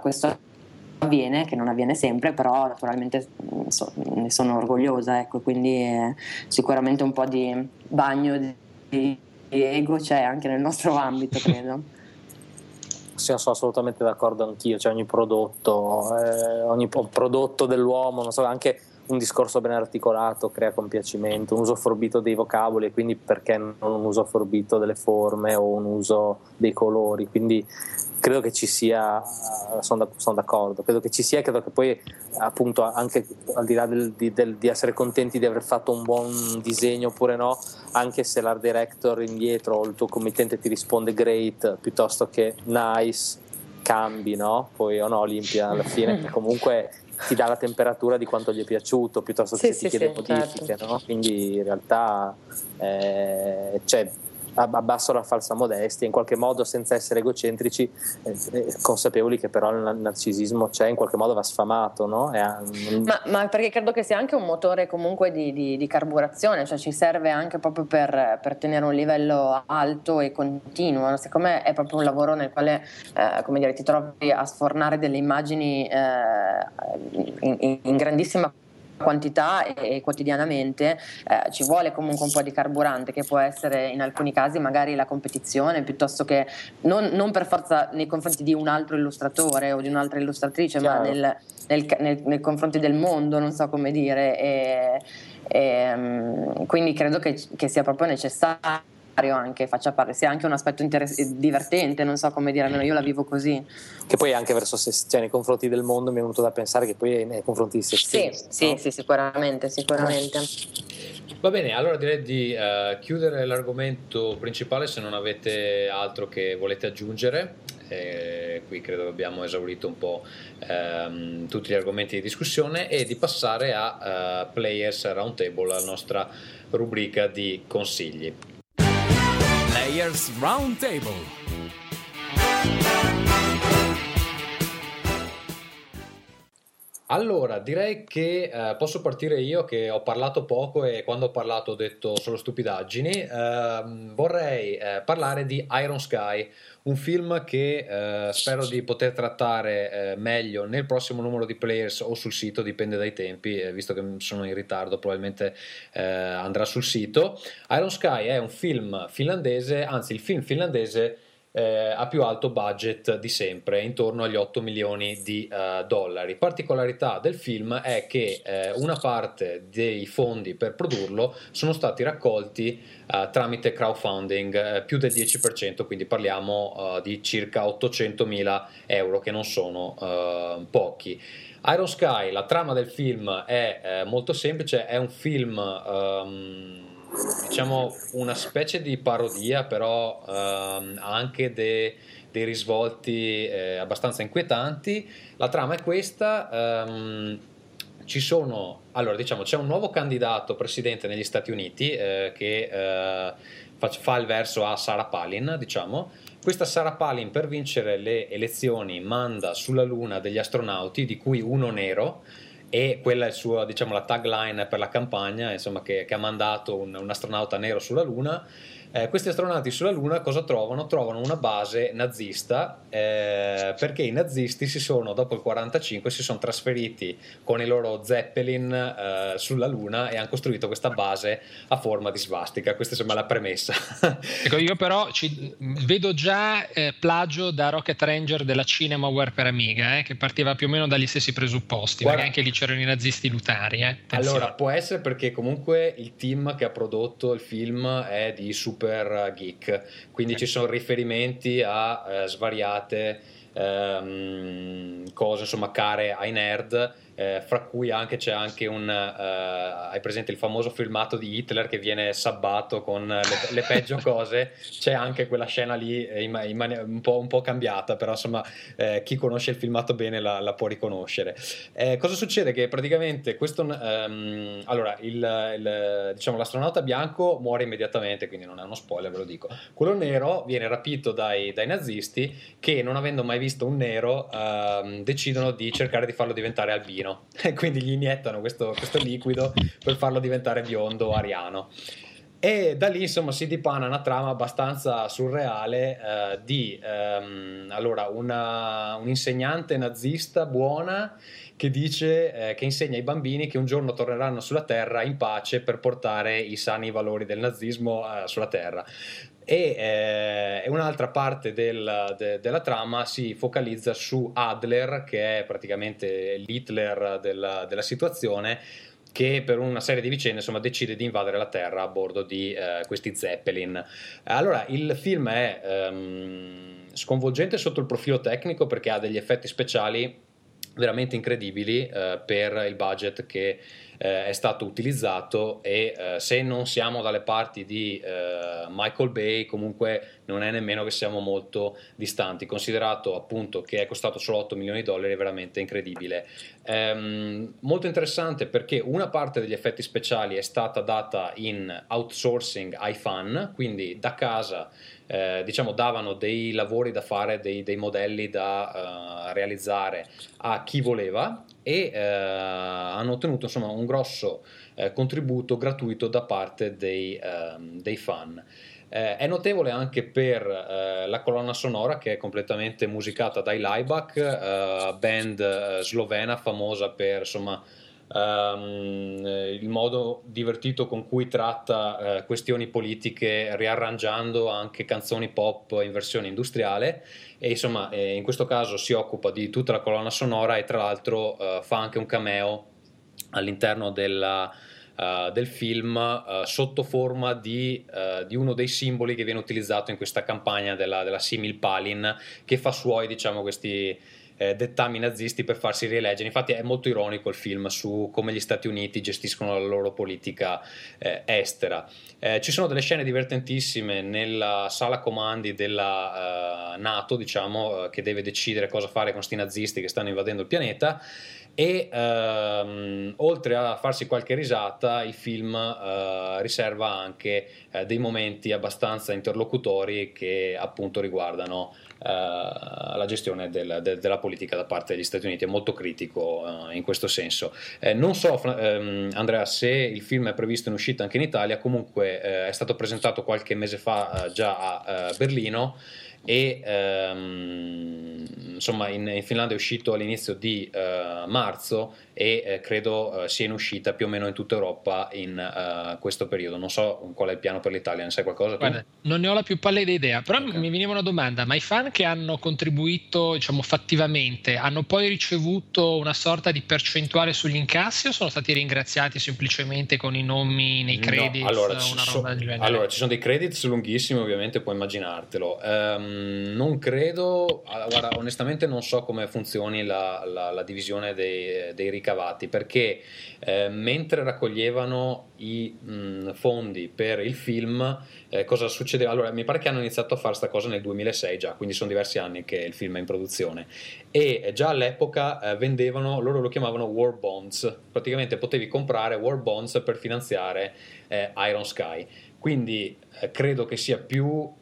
questo avviene, che non avviene sempre, però naturalmente mm, so, ne sono orgogliosa, ecco, quindi eh, sicuramente un po' di bagno di, di ego c'è anche nel nostro ambito, credo. Sì, sono assolutamente d'accordo anch'io, cioè ogni prodotto, eh, ogni prodotto dell'uomo, non so, anche un discorso ben articolato crea compiacimento, un uso forbito dei vocaboli e quindi perché non un uso forbito delle forme o un uso dei colori, quindi credo che ci sia, sono, sono d'accordo, credo che ci sia, credo che poi appunto anche al di là del, di, del, di, essere contenti di aver fatto un buon disegno oppure no, anche se l'art director indietro o il tuo committente ti risponde great piuttosto che nice, cambi, no? Poi o no Olimpia alla fine comunque ti dà la temperatura di quanto gli è piaciuto piuttosto che sì, se ti sì, chiede sì, modifiche, certo. no? Quindi in realtà eh, cioè, abbasso la falsa modestia, in qualche modo senza essere egocentrici, eh, eh, consapevoli che però il narcisismo c'è, in qualche modo va sfamato. No? È, ma, ma, perché credo che sia anche un motore comunque di, di, di carburazione, cioè ci serve anche proprio per, per, tenere un livello alto e continuo. Secondo me è proprio un lavoro nel quale eh, come dire, ti trovi a sfornare delle immagini eh, in, in grandissima quantità e, e quotidianamente eh, ci vuole comunque un po' di carburante che può essere in alcuni casi magari la competizione piuttosto che non, non per forza nei confronti di un altro illustratore o di un'altra illustratrice Chiaro. ma nel, nel, nel, nei confronti del mondo non so come dire e, e, mm, quindi credo che, che sia proprio necessario anche, faccia parte, sia anche un aspetto interess- divertente, non so come dire, almeno io la vivo così. Che poi anche verso se, cioè nei confronti del mondo mi è venuto da pensare che poi nei confronti di se stesso. Sì, no? sì, sì, sicuramente, sicuramente. Va bene, allora direi di uh, chiudere l'argomento principale se non avete altro che volete aggiungere. Eh, qui credo che abbiamo esaurito un po' ehm, tutti gli argomenti di discussione e di passare a uh, Players Roundtable, la nostra rubrica di consigli. Players Roundtable. Allora, direi che eh, posso partire io che ho parlato poco e quando ho parlato ho detto solo stupidaggini. Eh, vorrei eh, parlare di Iron Sky, un film che eh, spero di poter trattare eh, meglio nel prossimo numero di Players o sul sito, dipende dai tempi, eh, visto che sono in ritardo probabilmente andrà sul sito. Iron Sky è un film finlandese, anzi il film finlandese eh, a più alto budget di sempre, intorno agli 8 milioni di uh, dollari. Particolarità del film è che eh, una parte dei fondi per produrlo sono stati raccolti uh, tramite crowdfunding, eh, più del 10%, quindi parliamo uh, di circa 800 mila euro, che non sono pochi. Iron Sky, la trama del film è molto semplice, è un film... Um, diciamo una specie di parodia, però ehm, anche de, dei risvolti eh, abbastanza inquietanti. La trama è questa. Ehm, ci sono, allora diciamo, c'è un nuovo candidato presidente negli Stati Uniti eh, che eh, fa, fa, il verso a Sarah Palin, diciamo. Questa Sarah Palin per vincere le elezioni manda sulla Luna degli astronauti, di cui uno nero, e quella è sua, diciamo, la tagline per la campagna, insomma, che, che ha mandato un, un, astronauta nero sulla Luna eh, questi astronauti sulla Luna cosa trovano? Trovano una base nazista eh, perché i nazisti si sono, dopo il 45, si sono trasferiti con i loro Zeppelin eh, sulla Luna e hanno costruito questa base a forma di svastica. Questa sembra la premessa. ecco, io però ci, vedo già eh, plagio da Rocket Ranger della Cinemaware per Amiga, eh, che partiva più o meno dagli stessi presupposti, Guarda, perché anche lì c'erano i nazisti lutari. Eh. Allora, può essere perché comunque il team che ha prodotto il film è di super super geek, quindi ci sono riferimenti a eh, svariate ehm, cose, insomma, care ai nerd eh, fra cui anche c'è anche un, uh, hai presente il famoso filmato di Hitler che viene sabbato con le, le peggio cose, c'è anche quella scena lì eh, in, in mani- un, po', un, po', cambiata, però insomma eh, chi conosce il filmato bene la, la può riconoscere. Eh, cosa succede? Che praticamente questo, um, allora, il, il, diciamo, l'astronauta bianco muore immediatamente, quindi non è uno spoiler, ve lo dico. Quello nero viene rapito dai, dai nazisti che non avendo mai visto un nero uh, decidono di cercare di farlo diventare albino bambino e quindi gli iniettano questo, questo liquido per farlo diventare biondo ariano. E da lì insomma si dipana una trama abbastanza surreale eh, di ehm, allora una, un insegnante nazista buona che dice eh, che insegna ai bambini che un giorno torneranno sulla Terra in pace per portare i sani valori del nazismo eh, sulla Terra e eh, un'altra parte del, de, della trama si focalizza su Adler che è praticamente l'Hitler della, della situazione che per una serie di vicende insomma, decide di invadere la Terra a bordo di eh, questi Zeppelin. Allora, il film è ehm, sconvolgente sotto il profilo tecnico perché ha degli effetti speciali veramente incredibili eh, per il budget che eh, è stato utilizzato e eh, se non siamo dalle parti di eh, Michael Bay comunque non è nemmeno che siamo molto distanti considerato appunto che è costato solo 8 milioni di dollari è veramente incredibile. Ehm, molto interessante perché una parte degli effetti speciali è stata data in outsourcing ai fan quindi da casa eh, diciamo davano dei lavori da fare, dei, dei modelli da uh, realizzare a chi voleva e uh, hanno ottenuto insomma un grosso uh, contributo gratuito da parte dei, ehm, dei fan. Eh, è notevole anche per eh, la colonna sonora che è completamente musicata dai Laibach, eh, band slovena famosa per insomma, Um, il modo divertito con cui tratta uh, questioni politiche riarrangiando anche canzoni pop in versione industriale. E insomma eh, in questo caso si occupa di tutta la colonna sonora e tra l'altro uh, fa anche un cameo all'interno della, uh, del film sotto forma di, di, uno dei simboli che viene utilizzato in questa campagna della, della Simil Palin che fa suoi diciamo questi eh, dettami nazisti per farsi rieleggere. Infatti è molto ironico il film su come gli Stati Uniti gestiscono la loro politica eh, estera. Eh, ci sono delle scene divertentissime nella sala comandi della uh, Nato, diciamo, uh, che deve decidere cosa fare con questi nazisti che stanno invadendo il pianeta e ehm, oltre a farsi qualche risata il film eh, riserva anche eh, dei momenti abbastanza interlocutori che appunto riguardano eh, la gestione del, de, della politica da parte degli Stati Uniti. È molto critico eh, in questo senso. Eh, non so ehm, Andrea se il film è previsto in uscita anche in Italia. Comunque è stato presentato qualche mese fa già a Berlino e ehm, insomma in, in, Finlandia è uscito all'inizio di uh, marzo e eh, credo uh, sia in uscita più o meno in tutta Europa in uh, questo periodo. Non so qual è il piano per l'Italia, ne sai qualcosa? Guarda, non ne ho la più pallida idea, però okay. mi veniva una domanda, ma i fan che hanno contribuito diciamo fattivamente hanno poi ricevuto una sorta di percentuale sugli incassi o sono stati ringraziati semplicemente con i nomi nei credits? No, allora, so, allora, ci sono dei credits lunghissimi ovviamente, puoi immaginartelo. Um, non credo, guarda, onestamente non so come funzioni la, la, la divisione dei, dei ricavati perché eh, mentre raccoglievano i mh, fondi per il film eh, cosa succedeva? Allora mi pare che hanno iniziato a fare questa cosa nel 2006 già quindi sono diversi anni che il film è in produzione. E già all'epoca eh, vendevano, loro lo chiamavano war bonds. Praticamente potevi comprare war bonds per finanziare eh, Iron Sky. Quindi eh, credo che sia più uh,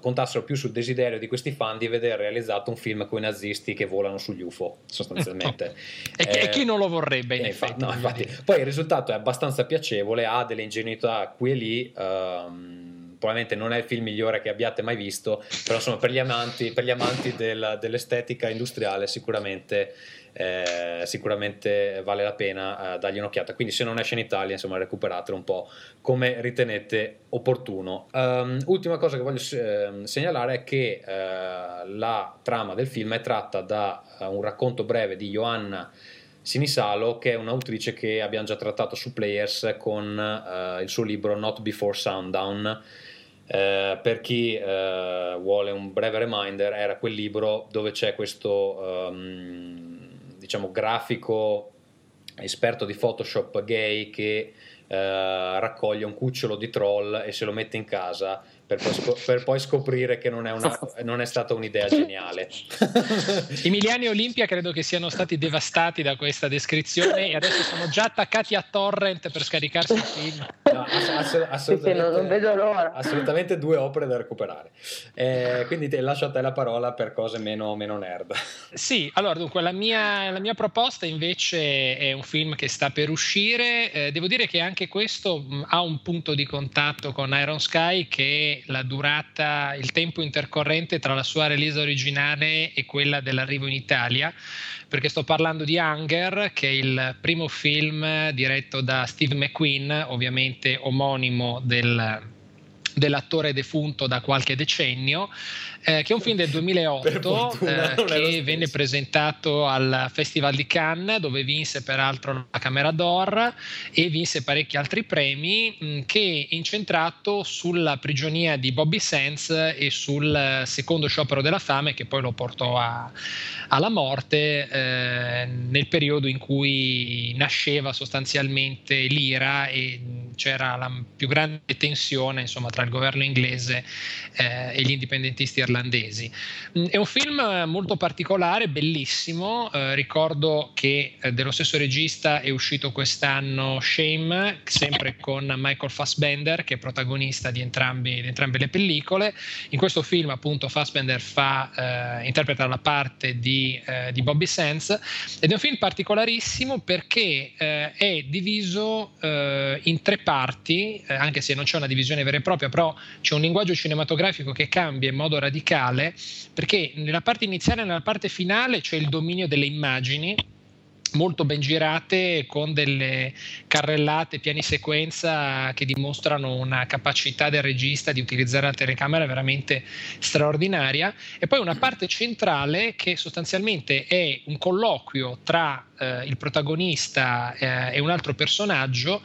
contassero più sul desiderio di questi fan di vedere realizzato un film con i nazisti che volano sugli UFO, sostanzialmente. e, eh, chi non lo vorrebbe, in effetti. No, infatti. Poi il risultato è abbastanza piacevole, ha delle ingenuità qui e lì. Um, probabilmente non è il film migliore che abbiate mai visto, però insomma per gli amanti, per gli amanti del, dell'estetica industriale sicuramente eh, sicuramente vale la pena eh, dargli un'occhiata. Quindi, se non esce in Italia, insomma, recuperatelo un po' come ritenete opportuno. Um, ultima cosa che voglio eh, segnalare è che eh, la trama del film è tratta da uh, un racconto breve di Johanna. Sinisalo, che è un'autrice che abbiamo già trattato su Players con uh, il suo libro Not Before Sundown. Uh, per chi uh, vuole un breve reminder, era quel libro dove c'è questo um, diciamo, grafico esperto di Photoshop gay che eh, raccoglie un cucciolo di troll e se lo mette in casa per poi, scop- per poi scoprire che non è, una, non è, stata un'idea geniale. Emiliani e Olimpia credo che siano stati devastati da questa descrizione e adesso sono già attaccati a torrent per scaricarsi il film. No, ass- assolutamente, non, non, vedo l'ora. Assolutamente due opere da recuperare. Eh, quindi te, lascio a te la parola per cose meno, meno nerd. Sì, allora dunque la mia, la mia, proposta invece è un film che sta per uscire. Eh, devo dire che anche questo ha un punto di contatto con Iron Sky che la durata, il tempo intercorrente tra la sua release originale e quella dell'arrivo in Italia, perché sto parlando di Hunger, che è il primo film diretto da Steve McQueen, ovviamente omonimo del, dell'attore defunto da qualche decennio, eh, che è un film del 2008 eh, che venne presentato al Festival di Cannes dove vinse peraltro la Camera d'Or e vinse parecchi altri premi mh, mm, che è incentrato sulla prigionia di Bobby Sands e sul secondo sciopero della fame che poi lo portò a, alla morte eh, nel periodo in cui nasceva sostanzialmente l'ira e c'era la più grande tensione insomma, tra il governo inglese eh, e gli indipendentisti irlandesi. Mm, è un film molto particolare, bellissimo, eh, ricordo che eh, dello stesso regista è uscito quest'anno Shame, sempre con Michael Fassbender che è protagonista di, entrambi, di entrambe le pellicole. In questo film appunto Fassbender fa, eh, interpreta la parte di, eh, di, Bobby Sands. Ed è un film particolarissimo perché eh, è diviso in tre parti, anche se non c'è una divisione vera e propria, però c'è un linguaggio cinematografico che cambia in modo radicale perché nella parte iniziale e nella parte finale c'è il dominio delle immagini molto ben girate con delle carrellate, piani sequenza che dimostrano una capacità del regista di utilizzare la telecamera veramente straordinaria. E poi una parte centrale che sostanzialmente è un colloquio tra eh, il protagonista eh, e un altro personaggio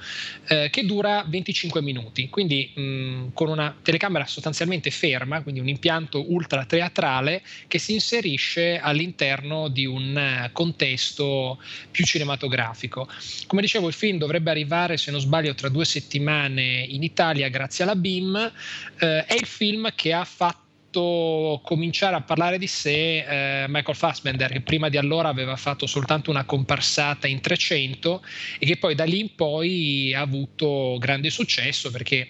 eh, che dura 25 minuti, quindi mh, con una telecamera sostanzialmente ferma, quindi un impianto ultra teatrale che si inserisce all'interno di un eh, contesto più cinematografico. Come dicevo, il film dovrebbe arrivare, se non sbaglio, tra due settimane in Italia grazie alla BIM. Eh, è il film che ha fatto cominciare a parlare di sé eh, Michael Fassbender che prima di allora aveva fatto soltanto una comparsata in 300 e che poi da lì in poi ha avuto grande successo perché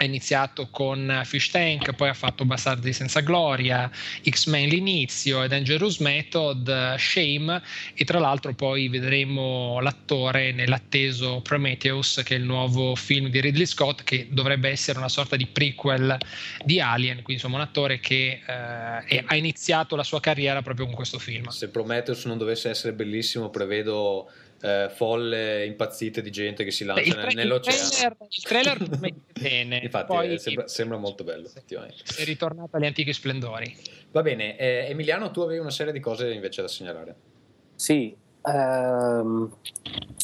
ha iniziato con Fish Tank, poi ha fatto Bastardi senza gloria, X-Men l'inizio, Dangerous Method, Shame e tra l'altro poi vedremo l'attore nell'atteso Prometheus che è il nuovo film di Ridley Scott che dovrebbe essere una sorta di prequel di Alien, quindi insomma un attore che eh, è, ha iniziato la sua carriera proprio con questo film. Se Prometheus non dovesse essere bellissimo prevedo eh, folle impazzite di gente che si lancia tra- nell'oceano. Il trailer, il trailer bene. Infatti Poi, eh, sembra, sembra, molto bello, effettivamente. È ritornato agli antichi splendori. Va bene, eh, Emiliano, tu avevi una serie di cose invece da segnalare. Sì, ehm,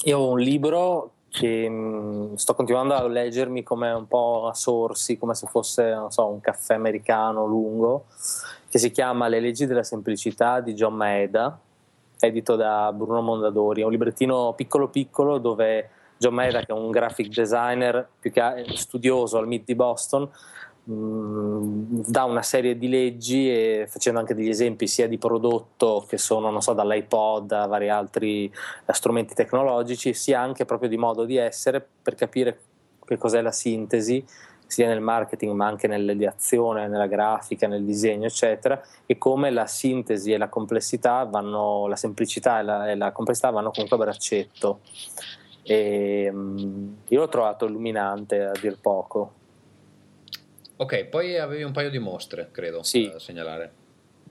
io ho un libro che mh, mm, sto continuando a leggermi come un po' a sorsi, come se fosse so, un caffè americano lungo, che si chiama Le leggi della semplicità di John Maeda edito da Bruno Mondadori. È un librettino piccolo piccolo dove John Maeda, che è un graphic designer più che studioso al MIT di Boston, mm, dà una serie di leggi e facendo anche degli esempi sia di prodotto che sono, non so, dall'iPod a vari altri strumenti tecnologici, sia anche proprio di modo di essere per capire che cos'è la sintesi sia nel marketing ma anche nell'ideazione, nella grafica, nel disegno, eccetera, e come la sintesi e la complessità vanno, la semplicità e la, e la complessità vanno comunque a braccetto. E, um, io l'ho trovato illuminante a dir poco. Ok, poi avevi un paio di mostre, credo, sì. da segnalare.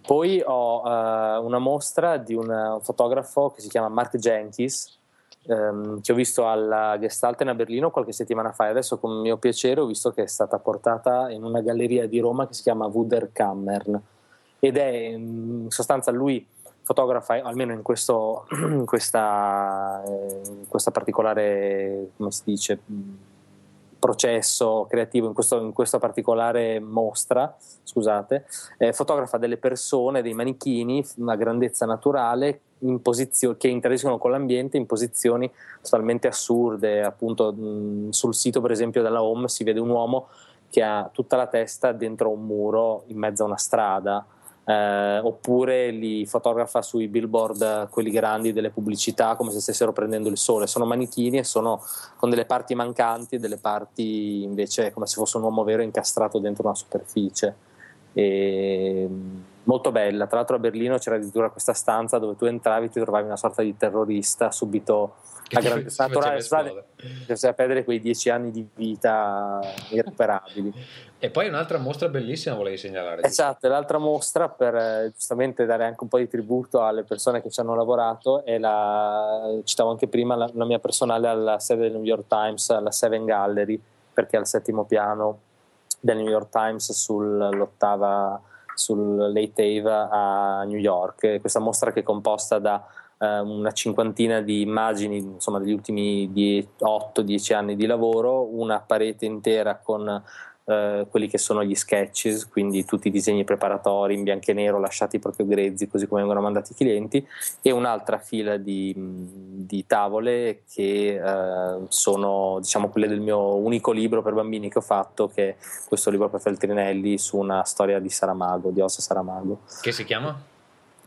Poi ho uh, una mostra di un fotografo che si chiama Mark Jenkins, ehm, che ho visto alla Gestalten a Berlino qualche settimana fa e adesso con mio piacere ho visto che è stata portata in una galleria di Roma che si chiama Wuderkammern ed è in sostanza lui fotografa almeno in, questo, in, questa, in questa particolare come si dice processo creativo in, questo, in questa particolare mostra, scusate, eh, fotografa delle persone, dei manichini a grandezza naturale posizio- che interagiscono con l'ambiente in posizioni totalmente assurde. Appunto, mh, sul sito, per esempio, della Home si vede un uomo che ha tutta la testa dentro un muro in mezzo a una strada eh, oppure li fotografa sui billboard, quelli grandi delle pubblicità, come se stessero prendendo il sole. Sono manichini e sono con delle parti mancanti e delle parti invece come se fosse un uomo vero incastrato dentro una superficie. E, molto bella. Tra l'altro a Berlino c'era addirittura questa stanza dove tu entravi e ti trovavi una sorta di terrorista subito che grandezza naturale, a perdere quei dieci anni di vita irrecuperabili. E poi un'altra mostra bellissima volevi segnalare. Esatto, l'altra mostra per eh, giustamente dare anche un po' di tributo alle persone che ci hanno lavorato è la, citavo anche prima, la, la mia personale alla sede del New York Times, alla Seven Gallery, perché è al settimo piano del New York Times sull'ottava sul Late Ave a New York. Questa mostra che è composta da eh, una cinquantina di immagini insomma, degli ultimi 8-10 anni di lavoro, una parete intera con eh, quelli che sono gli sketches, quindi tutti i disegni preparatori in bianco e nero lasciati proprio grezzi così come vengono mandati i clienti e un'altra fila di, di tavole che eh, sono diciamo quelle del mio unico libro per bambini che ho fatto che è questo libro per Feltrinelli su una storia di Saramago, di Ossa Saramago. Che si chiama?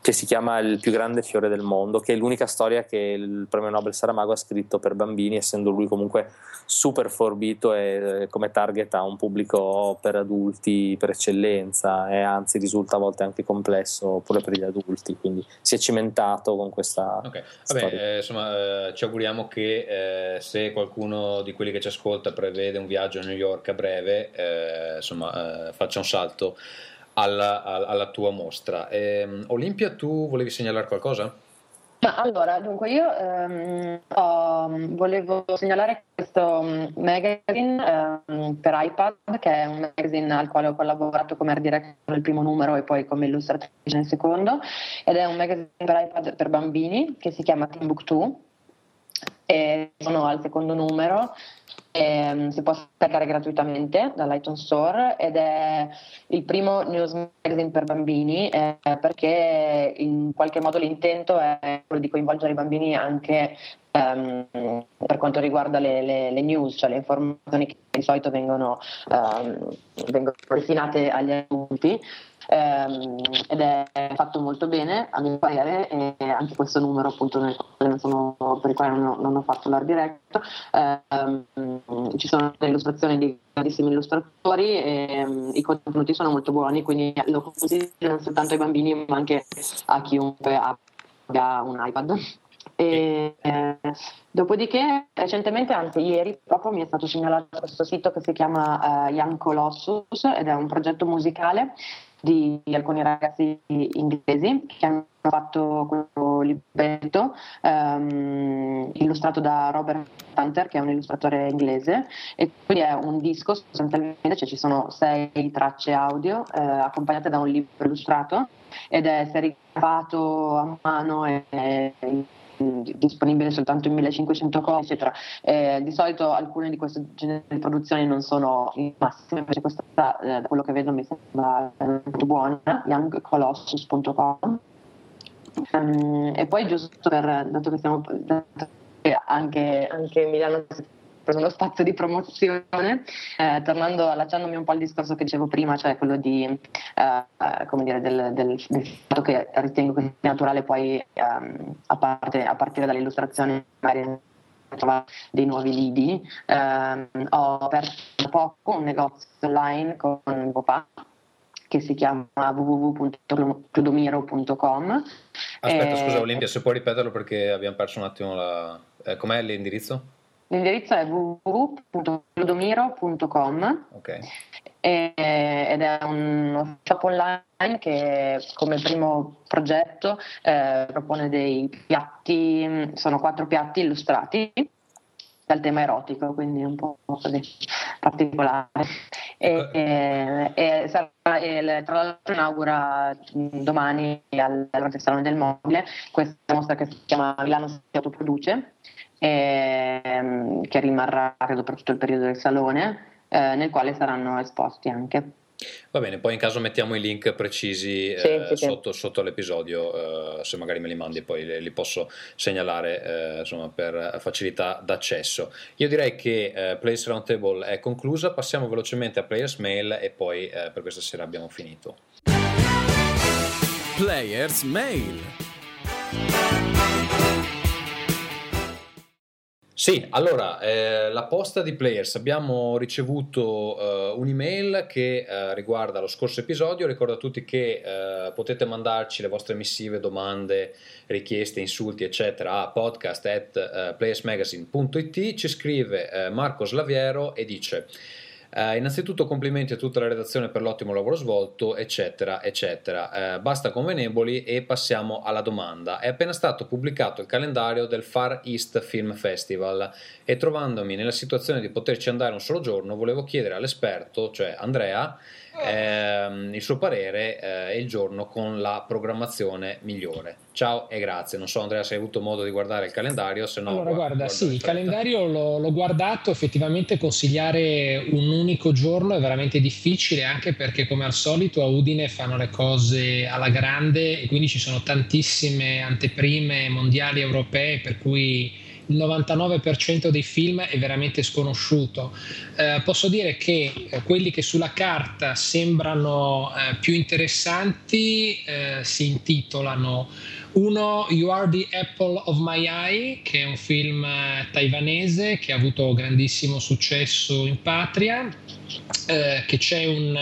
Che si chiama Il più grande fiore del mondo, che è l'unica storia che il premio Nobel Saramago ha scritto per bambini, essendo lui comunque super forbito e eh, come target ha un pubblico per adulti per eccellenza e anzi risulta a volte anche complesso pure per gli adulti, quindi si è cimentato con questa okay. Vabbè, eh, insomma, eh, ci auguriamo che eh, se qualcuno di quelli che ci ascolta prevede un viaggio a New York a breve, eh, insomma, eh, faccia un salto alla, alla tua mostra. Eh, Olimpia, tu volevi segnalare qualcosa? Ma allora, dunque io ehm, ho, volevo segnalare questo mm, magazine ehm, per iPad, che è un magazine al quale ho collaborato come art director nel primo numero e poi come illustratrice nel secondo, ed è un magazine per iPad per bambini che si chiama Timbuktu e sono al secondo numero e, si può scaricare gratuitamente dall'iTunes Store ed è il primo news magazine per bambini eh, perché in qualche modo l'intento è quello di coinvolgere i bambini anche um, per quanto riguarda le, le, le, news, cioè le informazioni che di solito vengono, um, vengono destinate agli adulti ehm, ed è fatto molto bene a mio parere e anche questo numero appunto sono, per il quale non non ho fatto l'art diretto ehm, ci sono delle illustrazioni di grandissimi illustratori e ehm, i contenuti sono molto buoni quindi lo consiglio non soltanto ai bambini ma anche a chiunque abbia un iPad. E, eh, dopodiché, recentemente, anzi ieri, proprio mi è stato segnalato questo sito che si chiama uh, Young Colossus ed è un progetto musicale di alcuni ragazzi inglesi che hanno fatto questo libretto um, illustrato da Robert Hunter che è un illustratore inglese e quindi è un disco sostanzialmente cioè ci sono sei tracce audio eh, accompagnate da un libro illustrato ed è serigrafato a mano e, e disponibile soltanto in 1500 copie, eccetera. Eh, di solito alcune di queste generi di produzioni non sono in massimo, invece questa, eh, da quello che vedo, mi sembra molto buona, youngcolossus.com. Um, ehm, e poi giusto per, dato che siamo anche, anche Milano preso lo spazio di promozione, eh, tornando, allacciandomi un po' al discorso che dicevo prima, cioè quello di, eh, come dire, del, del, del, fatto che ritengo che sia naturale poi, ehm, a, parte, a, partire dall'illustrazione, magari trovare dei nuovi lidi. Eh, ho aperto da poco un negozio online con mio papà che si chiama www.clodomiro.com. Aspetta, scusa Olimpia, se puoi ripeterlo perché abbiamo perso un attimo la... Eh, com'è l'indirizzo? L'indirizzo è www.ludomiro.com okay. ed è uno shop online che come primo progetto eh, propone dei piatti, sono quattro piatti illustrati dal tema erotico, quindi un po' così particolare. E, e, e, e tra l'altro inaugura domani al, al Salone del Mobile questa mostra che si chiama Milano si autoproduce, e, che rimarrà credo per tutto il periodo del salone, eh, nel quale saranno esposti anche. Va bene, poi in caso mettiamo i link precisi sì, eh, sì, sotto, sì. sotto, l'episodio, eh, se magari me li mandi poi li, li posso segnalare eh, insomma, per facilità d'accesso. Io direi che eh, Players Roundtable è conclusa, passiamo velocemente a Players Mail e poi eh, per questa sera abbiamo finito. Players Mail. Sì, allora, eh, la posta di Players, abbiamo ricevuto eh, un'email che eh, riguarda lo scorso episodio, ricordo a tutti che eh, potete mandarci le vostre missive, domande, richieste, insulti, eccetera, a podcast at eh, playersmagazine.it, ci scrive eh, Marco Slaviero e dice... Uh, innanzitutto complimenti a tutta la redazione per l'ottimo lavoro svolto, eccetera, eccetera. Uh, basta convenevoli e passiamo alla domanda. È appena stato pubblicato il calendario del Far East Film Festival e trovandomi nella situazione di poterci andare un solo giorno, volevo chiedere all'esperto, cioè Andrea, ehm, il suo parere eh, e il giorno con la programmazione migliore. Ciao e grazie. Non so Andrea se hai avuto modo di guardare il calendario, se no... Allora guarda, guarda sì, il calendario l'ho, l'ho, guardato, effettivamente consigliare un unico giorno è veramente difficile anche perché come al solito a Udine fanno le cose alla grande e quindi ci sono tantissime anteprime mondiali europee per cui il 99% dei film è veramente sconosciuto. Eh, posso dire che eh, quelli che sulla carta sembrano eh, più interessanti eh, si intitolano uno You Are the Apple of My Eye, che è un film eh, taiwanese che ha avuto grandissimo successo in patria, eh, che c'è un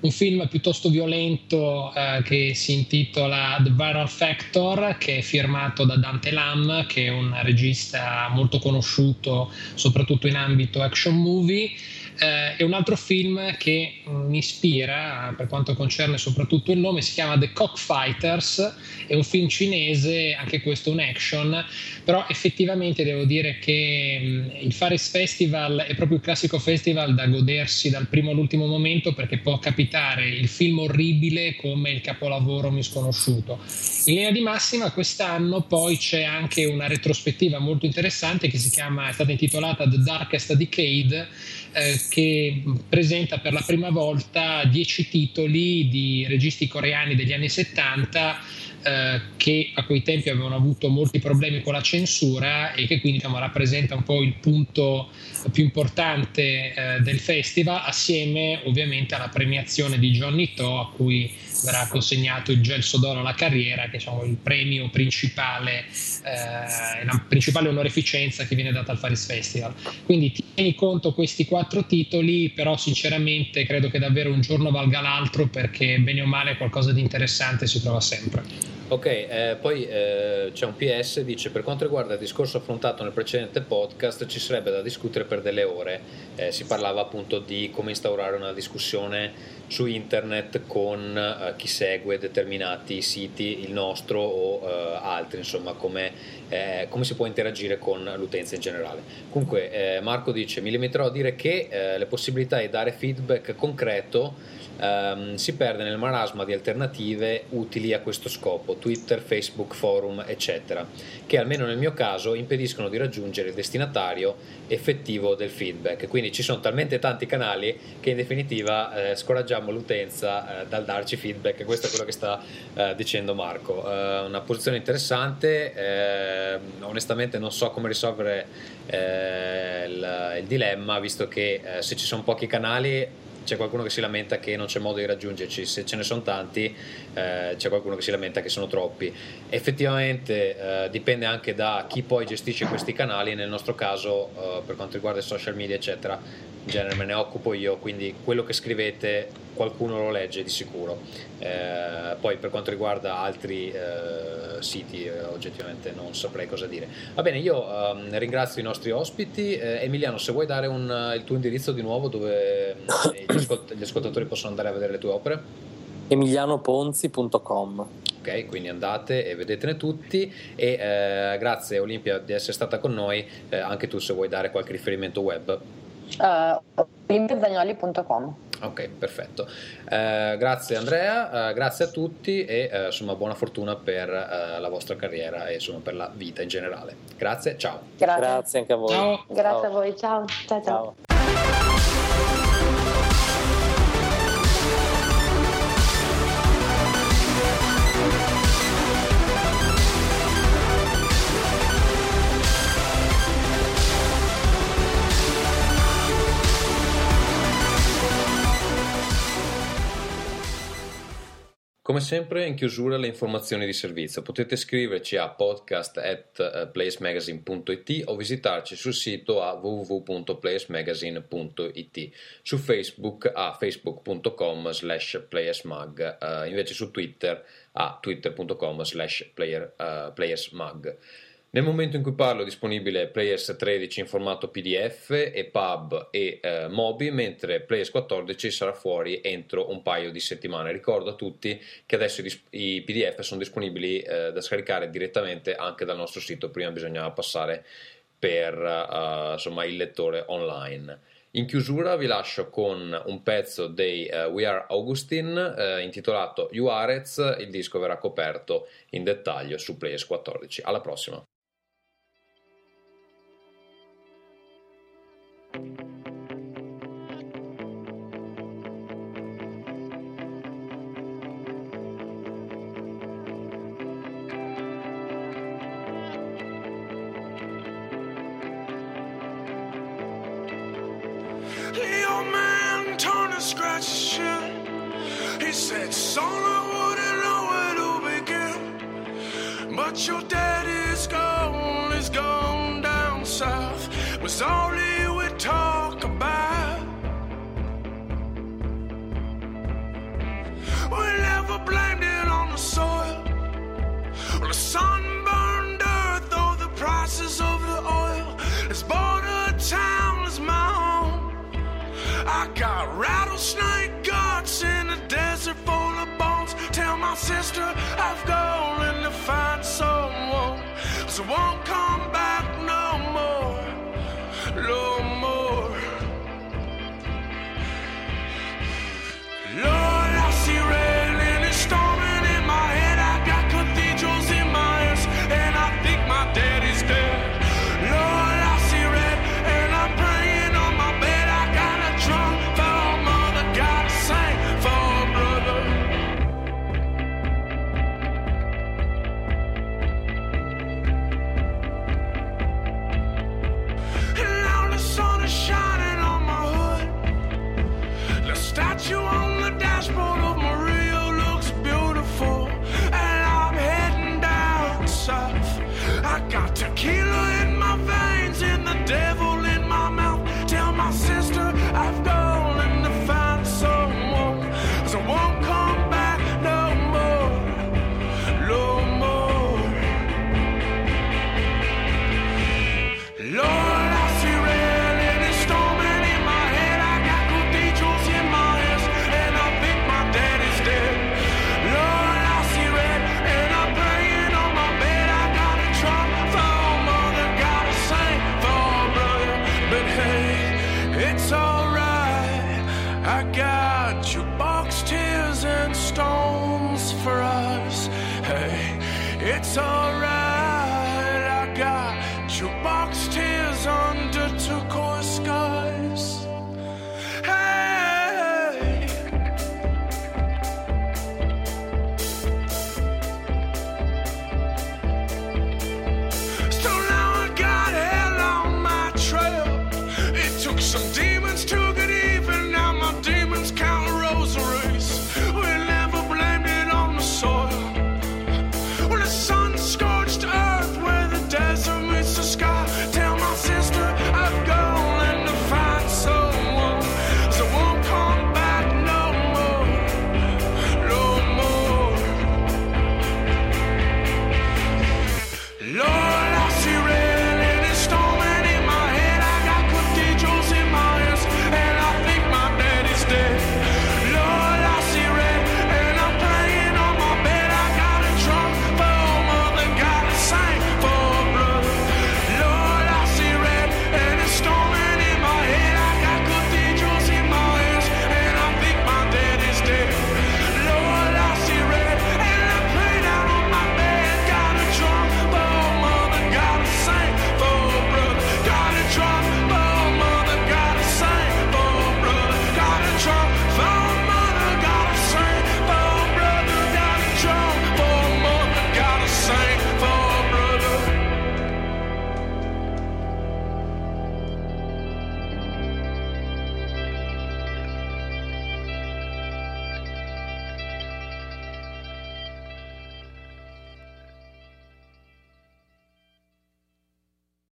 un film piuttosto violento eh, che si intitola The Viral Factor, che è firmato da Dante Lam, che è un regista molto conosciuto soprattutto in ambito action movie eh, e un altro film che mi ispira per quanto concerne soprattutto il nome si chiama The Cockfighters è un film cinese anche questo un action però effettivamente devo dire che mm, il Fares Festival è proprio il classico festival da godersi dal primo all'ultimo momento perché può capitare il film orribile come il capolavoro misconosciuto. In linea di massima quest'anno poi c'è anche una retrospettiva molto interessante che si chiama è stata intitolata The Darkest Decade eh, che presenta per la prima volta dieci titoli di registi coreani degli anni 70 eh, che a quei tempi avevano avuto molti problemi con la censura e che quindi diciamo, rappresenta un po' il punto più importante eh, del festival assieme ovviamente alla premiazione di Johnny To a cui verrà consegnato il Gelso d'Oro alla carriera che è diciamo, il premio principale eh, la principale onorificenza che viene data al Faris Festival. Quindi tieni conto questi quattro titoli però sinceramente credo che davvero un giorno valga l'altro perché bene o male qualcosa di interessante si trova sempre. Ok, eh, poi eh, c'è un PS, dice per quanto riguarda il discorso affrontato nel precedente podcast ci sarebbe da discutere per delle ore, eh, si parlava appunto di come instaurare una discussione su internet con eh, chi segue determinati siti, il nostro o eh, altri, insomma come, eh, come, si può interagire con l'utenza in generale. Comunque Marco dice mi limiterò a dire che le possibilità di dare feedback concreto ehm, si perde nel marasma di alternative utili a questo scopo, Twitter, Facebook, forum, eccetera, che almeno nel mio caso impediscono di raggiungere il destinatario effettivo del feedback. Quindi ci sono talmente tanti canali che in definitiva eh, scoraggiamo l'utenza eh, dal darci feedback, questo è quello che sta eh, dicendo Marco. Eh, una posizione interessante, eh, onestamente non so come risolvere eh, il, il, dilemma, visto che se ci sono pochi canali c'è qualcuno che si lamenta che non c'è modo di raggiungerci, se ce ne sono tanti eh, c'è qualcuno che si lamenta che sono troppi. Effettivamente eh, dipende anche da chi poi gestisce questi canali, nel nostro caso eh, per quanto riguarda i social media eccetera, in genere me ne occupo io, quindi quello che scrivete qualcuno lo legge di sicuro. Eh, poi per quanto riguarda altri eh, siti eh, oggettivamente non saprei cosa dire. Va bene, io ehm, ringrazio i nostri ospiti. Eh, Emiliano, se vuoi dare un, il tuo indirizzo di nuovo dove gli, ascolt- gli ascoltatori possono andare a vedere le tue opere? emilianoponzi.com ok? Quindi andate e vedetene tutti e eh, grazie Olimpia di essere stata con noi, eh, anche tu se vuoi dare qualche riferimento web. Uh, Ok, perfetto. Eh, grazie Andrea, eh, grazie a tutti e eh, insomma buona fortuna per eh, la vostra carriera e insomma per la vita in generale. Grazie, ciao. Grazie, grazie anche a voi. Ciao. Grazie ciao. a voi, ciao. ciao. ciao. ciao. Come sempre, in chiusura le informazioni di servizio. Potete scriverci a podcast eh, o visitarci sul sito a www.playesmagazine.it, su Facebook a facebook.com slash playersmag, uh, invece su Twitter a twitter.com slash playersmag. Nel momento in cui parlo è disponibile Players 13 in formato PDF e pub e eh, Mobi, mentre Players 14 sarà fuori entro un paio di settimane. Ricordo a tutti che adesso i, PDF sono disponibili eh, da scaricare direttamente anche dal nostro sito, prima bisognava passare per uh, insomma, il lettore online. In chiusura vi lascio con un pezzo dei uh, We Are Augustine uh, intitolato Juarez, il disco verrà coperto in dettaglio su Players 14. Alla prossima!